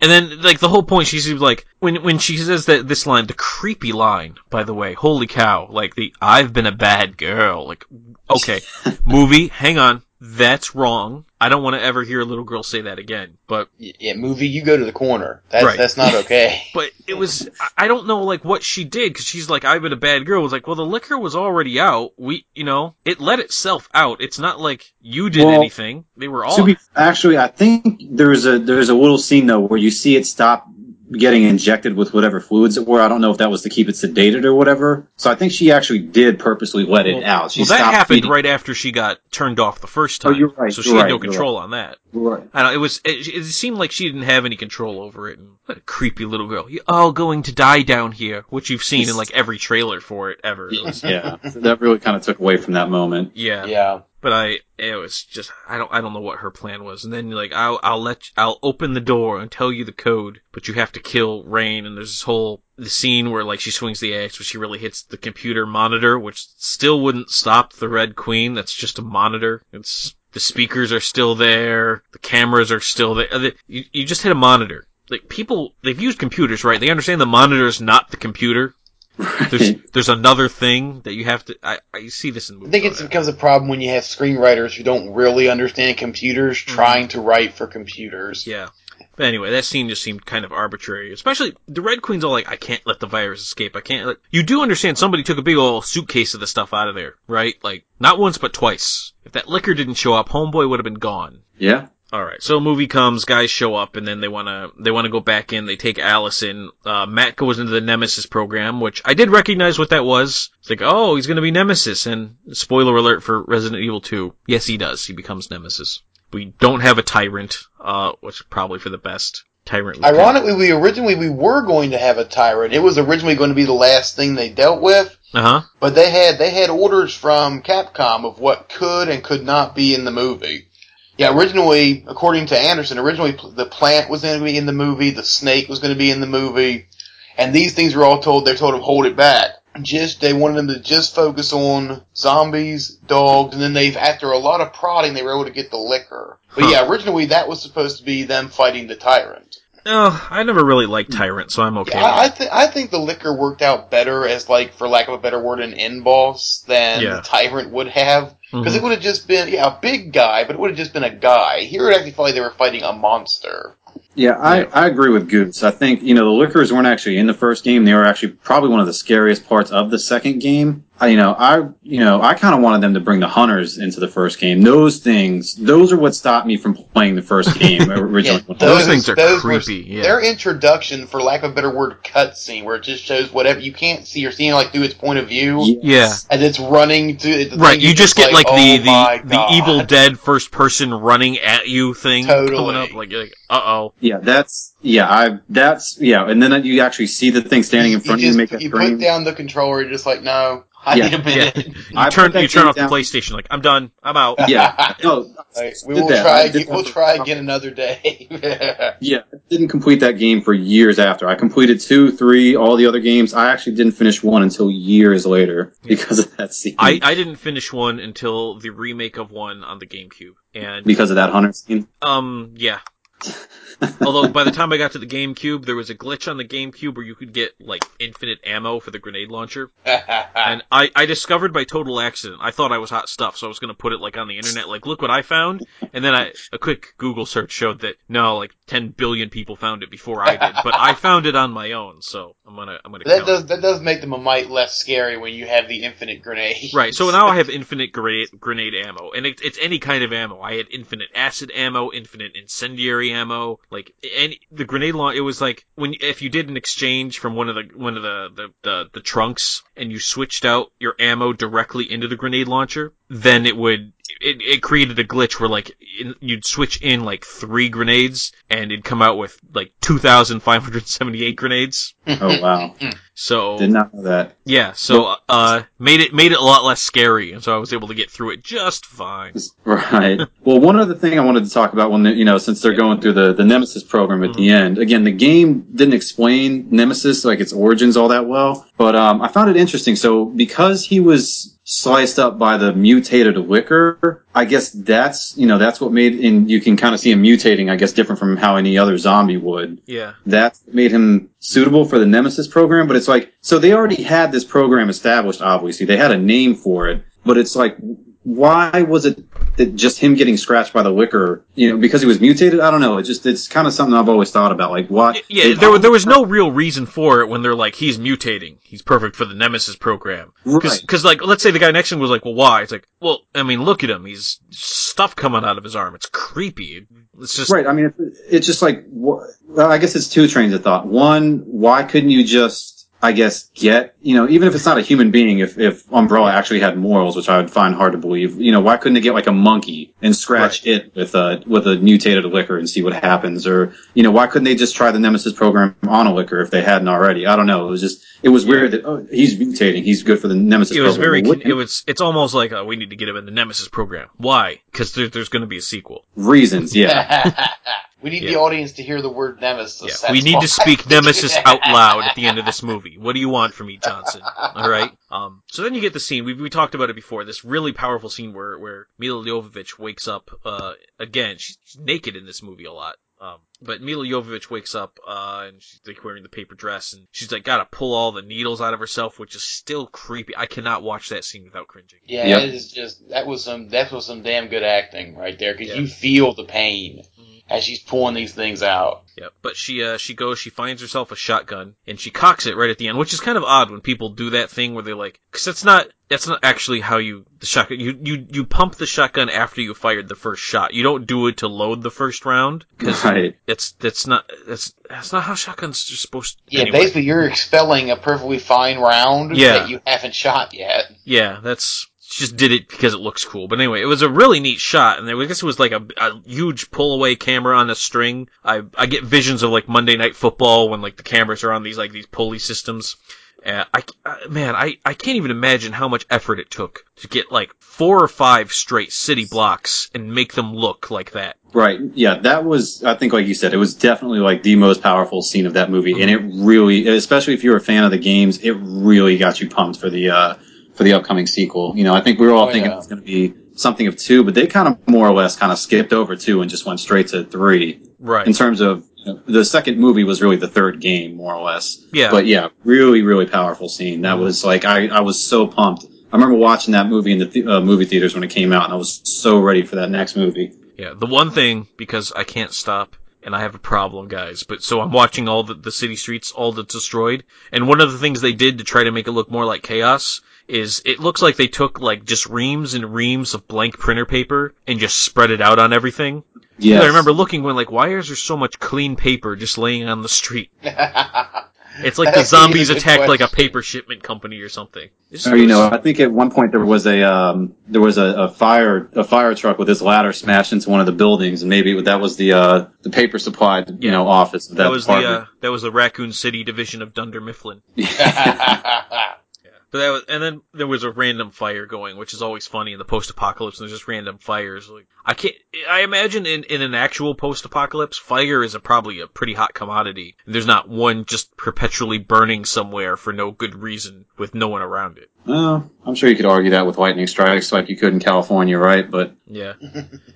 And then, like, the whole point, she's like, when, when she says that, this line, the creepy line, by the way, holy cow, like the, I've been a bad girl, like, okay, movie, hang on, that's wrong. I don't want to ever hear a little girl say that again, but, Yeah, movie, you go to the corner. That's Right. that's not okay. but it was, I- I don't know, like, what she did, cause she's like, I've been a bad girl, it was like, well, the licker was already out, we, you know, it let itself out, it's not like you did Well, anything, they were all, be actually, I think there's a there's a little scene though where you see it stop getting injected with whatever fluids it were. I don't know if that was to keep it sedated or whatever. So I think she actually did purposely let it Well- out. She well, that stopped happened feeding- right after she got turned off the first oh, time. Oh, time. you're right, So she you're had right, no you're control on that. Right. I don't it was, it, it seemed like she didn't have any control over it. And what a creepy little girl. You're all going to die down here, which you've seen in like every trailer for it ever. It was- Yeah, that really kind of took away from that moment. yeah. Yeah. But I, it was just, I don't, I don't know what her plan was. And then like, I'll, I'll let, you, I'll open the door and tell you the code, but you have to kill Rain. And there's this whole, the scene where like she swings the axe, but she really hits the computer monitor, which still wouldn't stop the Red Queen. That's just a monitor. It's, the speakers are still there. The cameras are still there. Uh, you, you just hit a monitor. Like people, they've used computers, right? They understand the monitor is not the computer. There's, there's another thing that you have to, I, I see this in movies. I think it becomes a problem when you have screenwriters who don't really understand computers mm-hmm. trying to write for computers. Yeah. But anyway, that scene just seemed kind of arbitrary. Especially the Red Queen's all like, I can't let the virus escape. I can't let. You do understand somebody took a big old suitcase of the stuff out of there, right? Like, not once, but twice. If that licker didn't show up, Homeboy would have been gone. Yeah. Alright, so a movie comes, guys show up, and then they wanna, they wanna go back in, they take Allison, uh, Matt goes into the Nemesis program, which I did recognize what that was. It's like, oh, he's gonna be Nemesis, and spoiler alert for Resident Evil 2. Yes, he does, he becomes Nemesis. We don't have a Tyrant, uh, which is probably for the best. Tyrant. Ironically, we originally we were going to have a tyrant. It was originally going to be the last thing they dealt with, Uh-huh. but they had they had orders from Capcom of what could and could not be in the movie. Yeah, originally, according to Anderson, originally the plant was going to be in the movie, the snake was going to be in the movie, and these things were all told. They're told to hold it back. Just they wanted them to just focus on zombies, dogs, and then they've after a lot of prodding they were able to get the licker. But Huh. yeah, originally that was supposed to be them fighting the tyrant. Oh, I never really liked Tyrant, so I'm okay. Yeah, I, I with it. think I think the licker worked out better as like, for lack of a better word, an end boss than Yeah. the tyrant would have. Because Mhm. it would have just been yeah a big guy, but it would have just been a guy. Here it actually felt like they were fighting a monster. Yeah, I, Yeah. I agree with Goose. I think, you know, the lickers weren't actually in the first game. They were actually probably one of the scariest parts of the second game. I, you know, I, you know, I kind of wanted them to bring the hunters into the first game. Those things, those are what stopped me from playing the first game originally. Yeah, Those things are were- creepy, yeah. Their introduction, for lack of a better word, cutscene, where it just shows whatever you can't see or seeing like through its point of view, Yeah. and it's running to the Right, you is just get like, oh the the, the God. Evil Dead first person running at you thing Totally. coming up. Like, like uh oh. Yeah, that's, yeah, I, that's, yeah, and then you actually see the thing standing in front of you just, and make a you scream. put down the controller, you're just like, no, I Yeah. need a minute. You I turn you turn game off the PlayStation like I'm done. I'm out. Yeah, no, Like, we will that. try. Again, we'll try again another day. yeah, I didn't complete that game for years after. I completed two, three, all the other games. I actually didn't finish one until years later because of that scene. I, I didn't finish one until the remake of one on the GameCube. And because of that hunter scene. um yeah. Although by the time I got to the GameCube, there was a glitch on the GameCube where you could get like infinite ammo for the grenade launcher. And I, I discovered by total accident. I thought I was hot stuff, so I was gonna put it like on the internet, like look what I found. And then I a quick Google search showed that no, like 10 billion people found it before I did, but I found it on my own. So I'm gonna I'm gonna that does that does make them a mite less scary when you have the infinite grenade. Right, so now I have infinite grenade, grenade ammo, and it, it's any kind of ammo. I had infinite acid ammo, infinite incendiary ammo, like any the grenade launch. It was like when if you did an exchange from one of the one of the the, the, the trunks and you switched out your ammo directly into the grenade launcher, then it would it, it created a glitch where like in, you'd switch in like three grenades and it'd come out with like two thousand five hundred seventy eight grenades. Oh wow, hmm. So did not know that. yeah, so uh made it made it a lot less scary, and so I was able to get through it just fine. Right. well, one other thing I wanted to talk about when you know since they're going through the the Nemesis program at the end. Again, the game didn't explain Nemesis like its origins all that well, but um, I found it interesting. So because he was sliced up by the mutated licker, I guess that's you know that's what made and you can kind of see him mutating. I guess different from how any other zombie would. Yeah. that made him suitable for the Nemesis program. But it's like, so they already had this program established, obviously. They had a name for it, but it's like, why was it that just him getting scratched by the licker, you know, because he was mutated? I don't know. It just, it's kind of something I've always thought about. Like, why? Yeah, there, wa- there was no real reason for it when they're like, he's mutating. He's perfect for the Nemesis program. Cause, Right. like, let's say the guy next to him was like, well, why? It's like, well, I mean, look at him. He's stuff coming out of his arm. It's creepy. It's just, Right. I mean, it's, it's just like, wh- well, I guess it's two trains of thought. One, why couldn't you just, I guess, get, you know, even if it's not a human being, if, if Umbrella actually had morals, which I would find hard to believe, you know, why couldn't they get like a monkey and scratch it with a, with a mutated licker and see what happens? Or, you know, why couldn't they just try the Nemesis program on a licker if they hadn't already? I don't know. It was just, it was weird that, oh, he's mutating. He's good for the Nemesis It was program. very. It was. It's almost like uh, we need to get him in the Nemesis program. Why? Because there, there's going to be a sequel. reasons, yeah. we need Yeah. the audience to hear the word nemesis. Yeah, we need why. to speak Nemesis out loud at the end of this movie. What do you want from me, Johnson? All right. Um. So then you get the scene. We we talked about it before. This really powerful scene where where Milla Jovovich wakes up. Uh. Again, she's naked in this movie a lot. Um. But Milla Jovovich wakes up. Uh. And she's like wearing the paper dress, and she's like got to pull all the needles out of herself, which is still creepy. I cannot watch that scene without cringing. Yeah, Yep. it is just that was some that was some damn good acting right there because Yeah. you feel the pain Mhm. As she's pulling these things out. Yeah, but she uh she goes, she finds herself a shotgun and she cocks it right at the end, which is kind of odd when people do that thing where they like, because that's not that's not actually how you the shotgun you you you pump the shotgun after you fired the first shot. You don't do it to load the first round because Right. it's that's not that's that's not how shotguns are supposed. to Yeah, anyway. basically you're expelling a perfectly fine round Yeah. that you haven't shot yet. Yeah, that's she just did it because it looks cool. But anyway, it was a really neat shot, and I guess it was like a, a huge pull away camera on a string. I I get visions of like Monday Night Football when like the cameras are on these like these pulley systems. Uh, I uh, man, I I can't even imagine how much effort it took to get like four or five straight city blocks and make them look like that. Right. Yeah, that was, I think, like you said, it was definitely like the most powerful scene of that movie. And it really, especially if you're a fan of the games, it really got you pumped for the, uh, for the upcoming sequel. You know, I think we were all Oh, thinking yeah. it's going to be something of two, but they kind of more or less kind of skipped over two and just went straight to three Right. in terms of you know, the second movie was really the third game, more or less. Yeah. But yeah, really, really powerful scene. That was like, I, I was so pumped. I remember watching that movie in the th- uh, movie theaters when it came out, and I was so ready for that next movie. Yeah, the one thing because I can't stop and I have a problem, guys. But so I'm watching all the, the city streets, all that's destroyed, and one of the things they did to try to make it look more like chaos is it looks like they took like just reams and reams of blank printer paper and just spread it out on everything. Yeah, I remember looking when like, why is there so much clean paper just laying on the street? It's like the zombies attacked like a paper shipment company or something. It's- Or, you know, I think at one point there was a um, there was a, a fire a fire truck with this ladder smashed into one of the buildings, and maybe that was the uh, the paper supply you Yeah. know office of that, that was the uh, that was the Raccoon City division of Dunder Mifflin. But that was, and then there was a random fire going, which is always funny in the post-apocalypse. And There's just random fires. Like I can't, I imagine in, in an actual post-apocalypse, fire is a, probably a pretty hot commodity. There's not one just perpetually burning somewhere for no good reason with no one around it. Well, I'm sure you could argue that with lightning strikes like you could in California, right? But Yeah.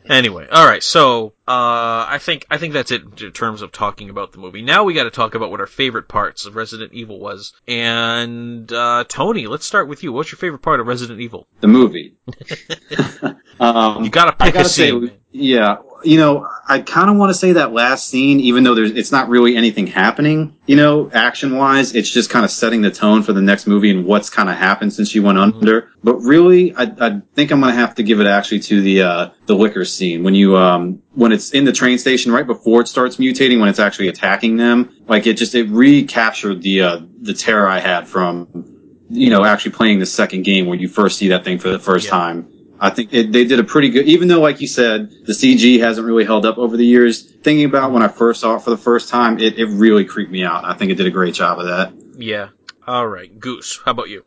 anyway, all right. So uh, I think I think that's it in terms of talking about the movie. Now we got to talk about what our favorite parts of Resident Evil was. And uh, Tony, let's start with you. What's your favorite part of Resident Evil? the movie. um, You gotta pick a gotta say, scene. yeah, you know, I kind of want to say that last scene, even though there's, it's not really anything happening, you know, action wise, it's just kind of setting the tone for the next movie and what's kind of happened since she went Mm-hmm. under. But really, I, I think I'm gonna have to give it actually to the uh, the licker scene when you um when it's in the train station right before it starts mutating when it's actually attacking them. Like it just it recaptured the uh, the terror I had from you know, actually playing the second game where you first see that thing for the first Yeah. time. I think it, they did a pretty good, even though, like you said, the CG hasn't really held up over the years. Thinking about when I first saw it for the first time, it, it really creeped me out. I think it did a great job of that. Yeah. All right, Goose. How about you?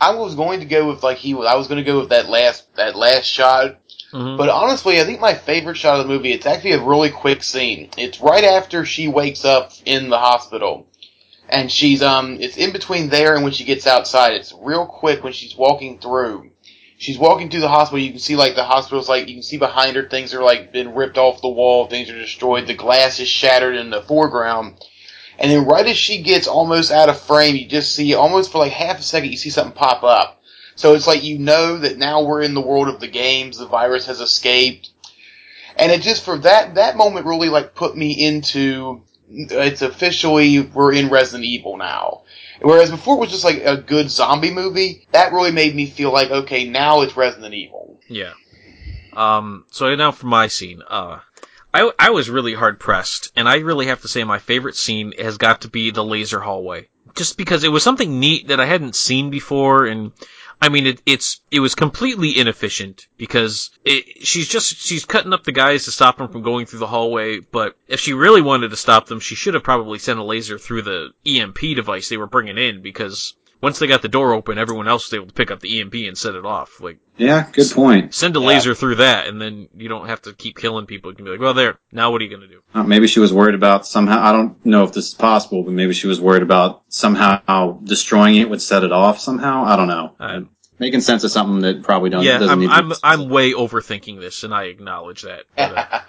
I was going to go with like he was. I was going to go with that last that last shot. Mhm. But honestly, I think my favorite shot of the movie. It's actually a really quick scene. It's right after she wakes up in the hospital, and she's um. It's in between there and when she gets outside. It's real quick when she's walking through. She's walking through the hospital. You can see like the hospital's like you can see behind her things are like been ripped off the wall. Things are destroyed. The glass is shattered in the foreground. And then right as she gets almost out of frame, you just see almost for like half a second, you see something pop up. So it's like you know that now we're in the world of the games. The virus has escaped, and it just for that that moment really like put me into it's officially we're in Resident Evil now. Whereas before it was just like a good zombie movie. That really made me feel like okay, now it's Resident Evil. Yeah. Um. So now for my scene. Uh, I I, was really hard pressed, and I really have to say my favorite scene has got to be the laser hallway. Just because it was something neat that I hadn't seen before, and I mean, it, it's it was completely inefficient because it, she's just she's cutting up the guys to stop them from going through the hallway. But if she really wanted to stop them, she should have probably sent a laser through the EMP device they were bringing in because once they got the door open, everyone else was able to pick up the EMP and set it off. Like Yeah, good point. send a Yeah. laser through that, and then you don't have to keep killing people. You can be like, well, there. Now what are you gonna do? Uh, maybe she was worried about somehow. I don't know if this is possible, but maybe she was worried about somehow destroying it would set it off somehow. I don't know. I- Making sense of something that probably don't. yeah, doesn't I'm need to I'm I'm way overthinking this, and I acknowledge that. But, uh,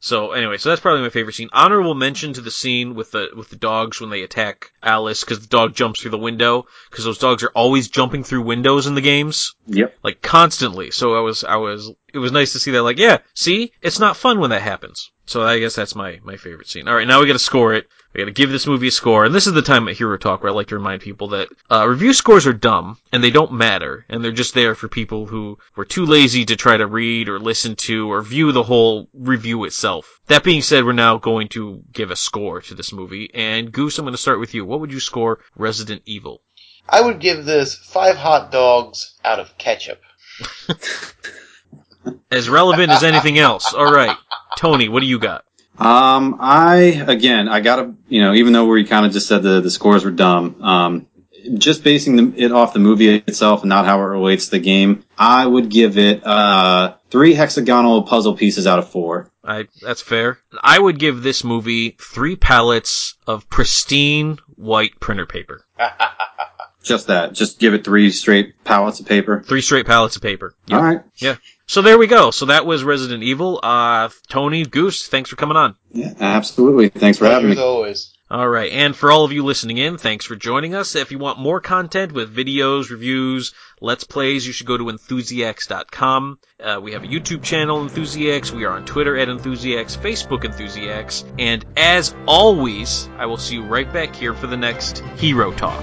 so anyway, so that's probably my favorite scene. Honorable mention to the scene with the with the dogs when they attack Alice because the dog jumps through the window because those dogs are always jumping through windows in the games Yep. like constantly. So I was I was it was nice to see that. Like yeah, see, it's not fun when that happens. So I guess that's my my favorite scene. All right, now we got to score it. We got to give this movie a score, and this is the time at Hero Talk where I like to remind people that uh, review scores are dumb and they don't matter, and they're just there for people who were too lazy to try to read or listen to or view the whole review itself. That being said, we're now going to give a score to this movie, and Goose, I'm going to start with you. What would you score Resident Evil? I would give this five hot dogs out of ketchup. As relevant as anything else. All right, Tony, what do you got? Um, I again, I gotta, you know, even though we kind of just said the the scores were dumb, um, just basing the, it off the movie itself and not how it relates to the game, I would give it uh three hexagonal puzzle pieces out of four. I that's fair. I would give this movie three pallets of pristine white printer paper. Just that. Just give it three straight pallets of paper. Three straight pallets of paper. Yep. All right. Yeah. So there we go. So that was Resident Evil. Uh, Tony Goose, thanks for coming on. Yeah, absolutely. Thanks for having Pleasure as me. always. All right, and for all of you listening in, thanks for joining us. If you want more content with videos, reviews, let's plays, you should go to enthusiacs.com. Uh, we have a YouTube channel, Enthusiacs. We are on Twitter at Enthusiacs, Facebook Enthusiacs, and as always, I will see you right back here for the next Hero Talk.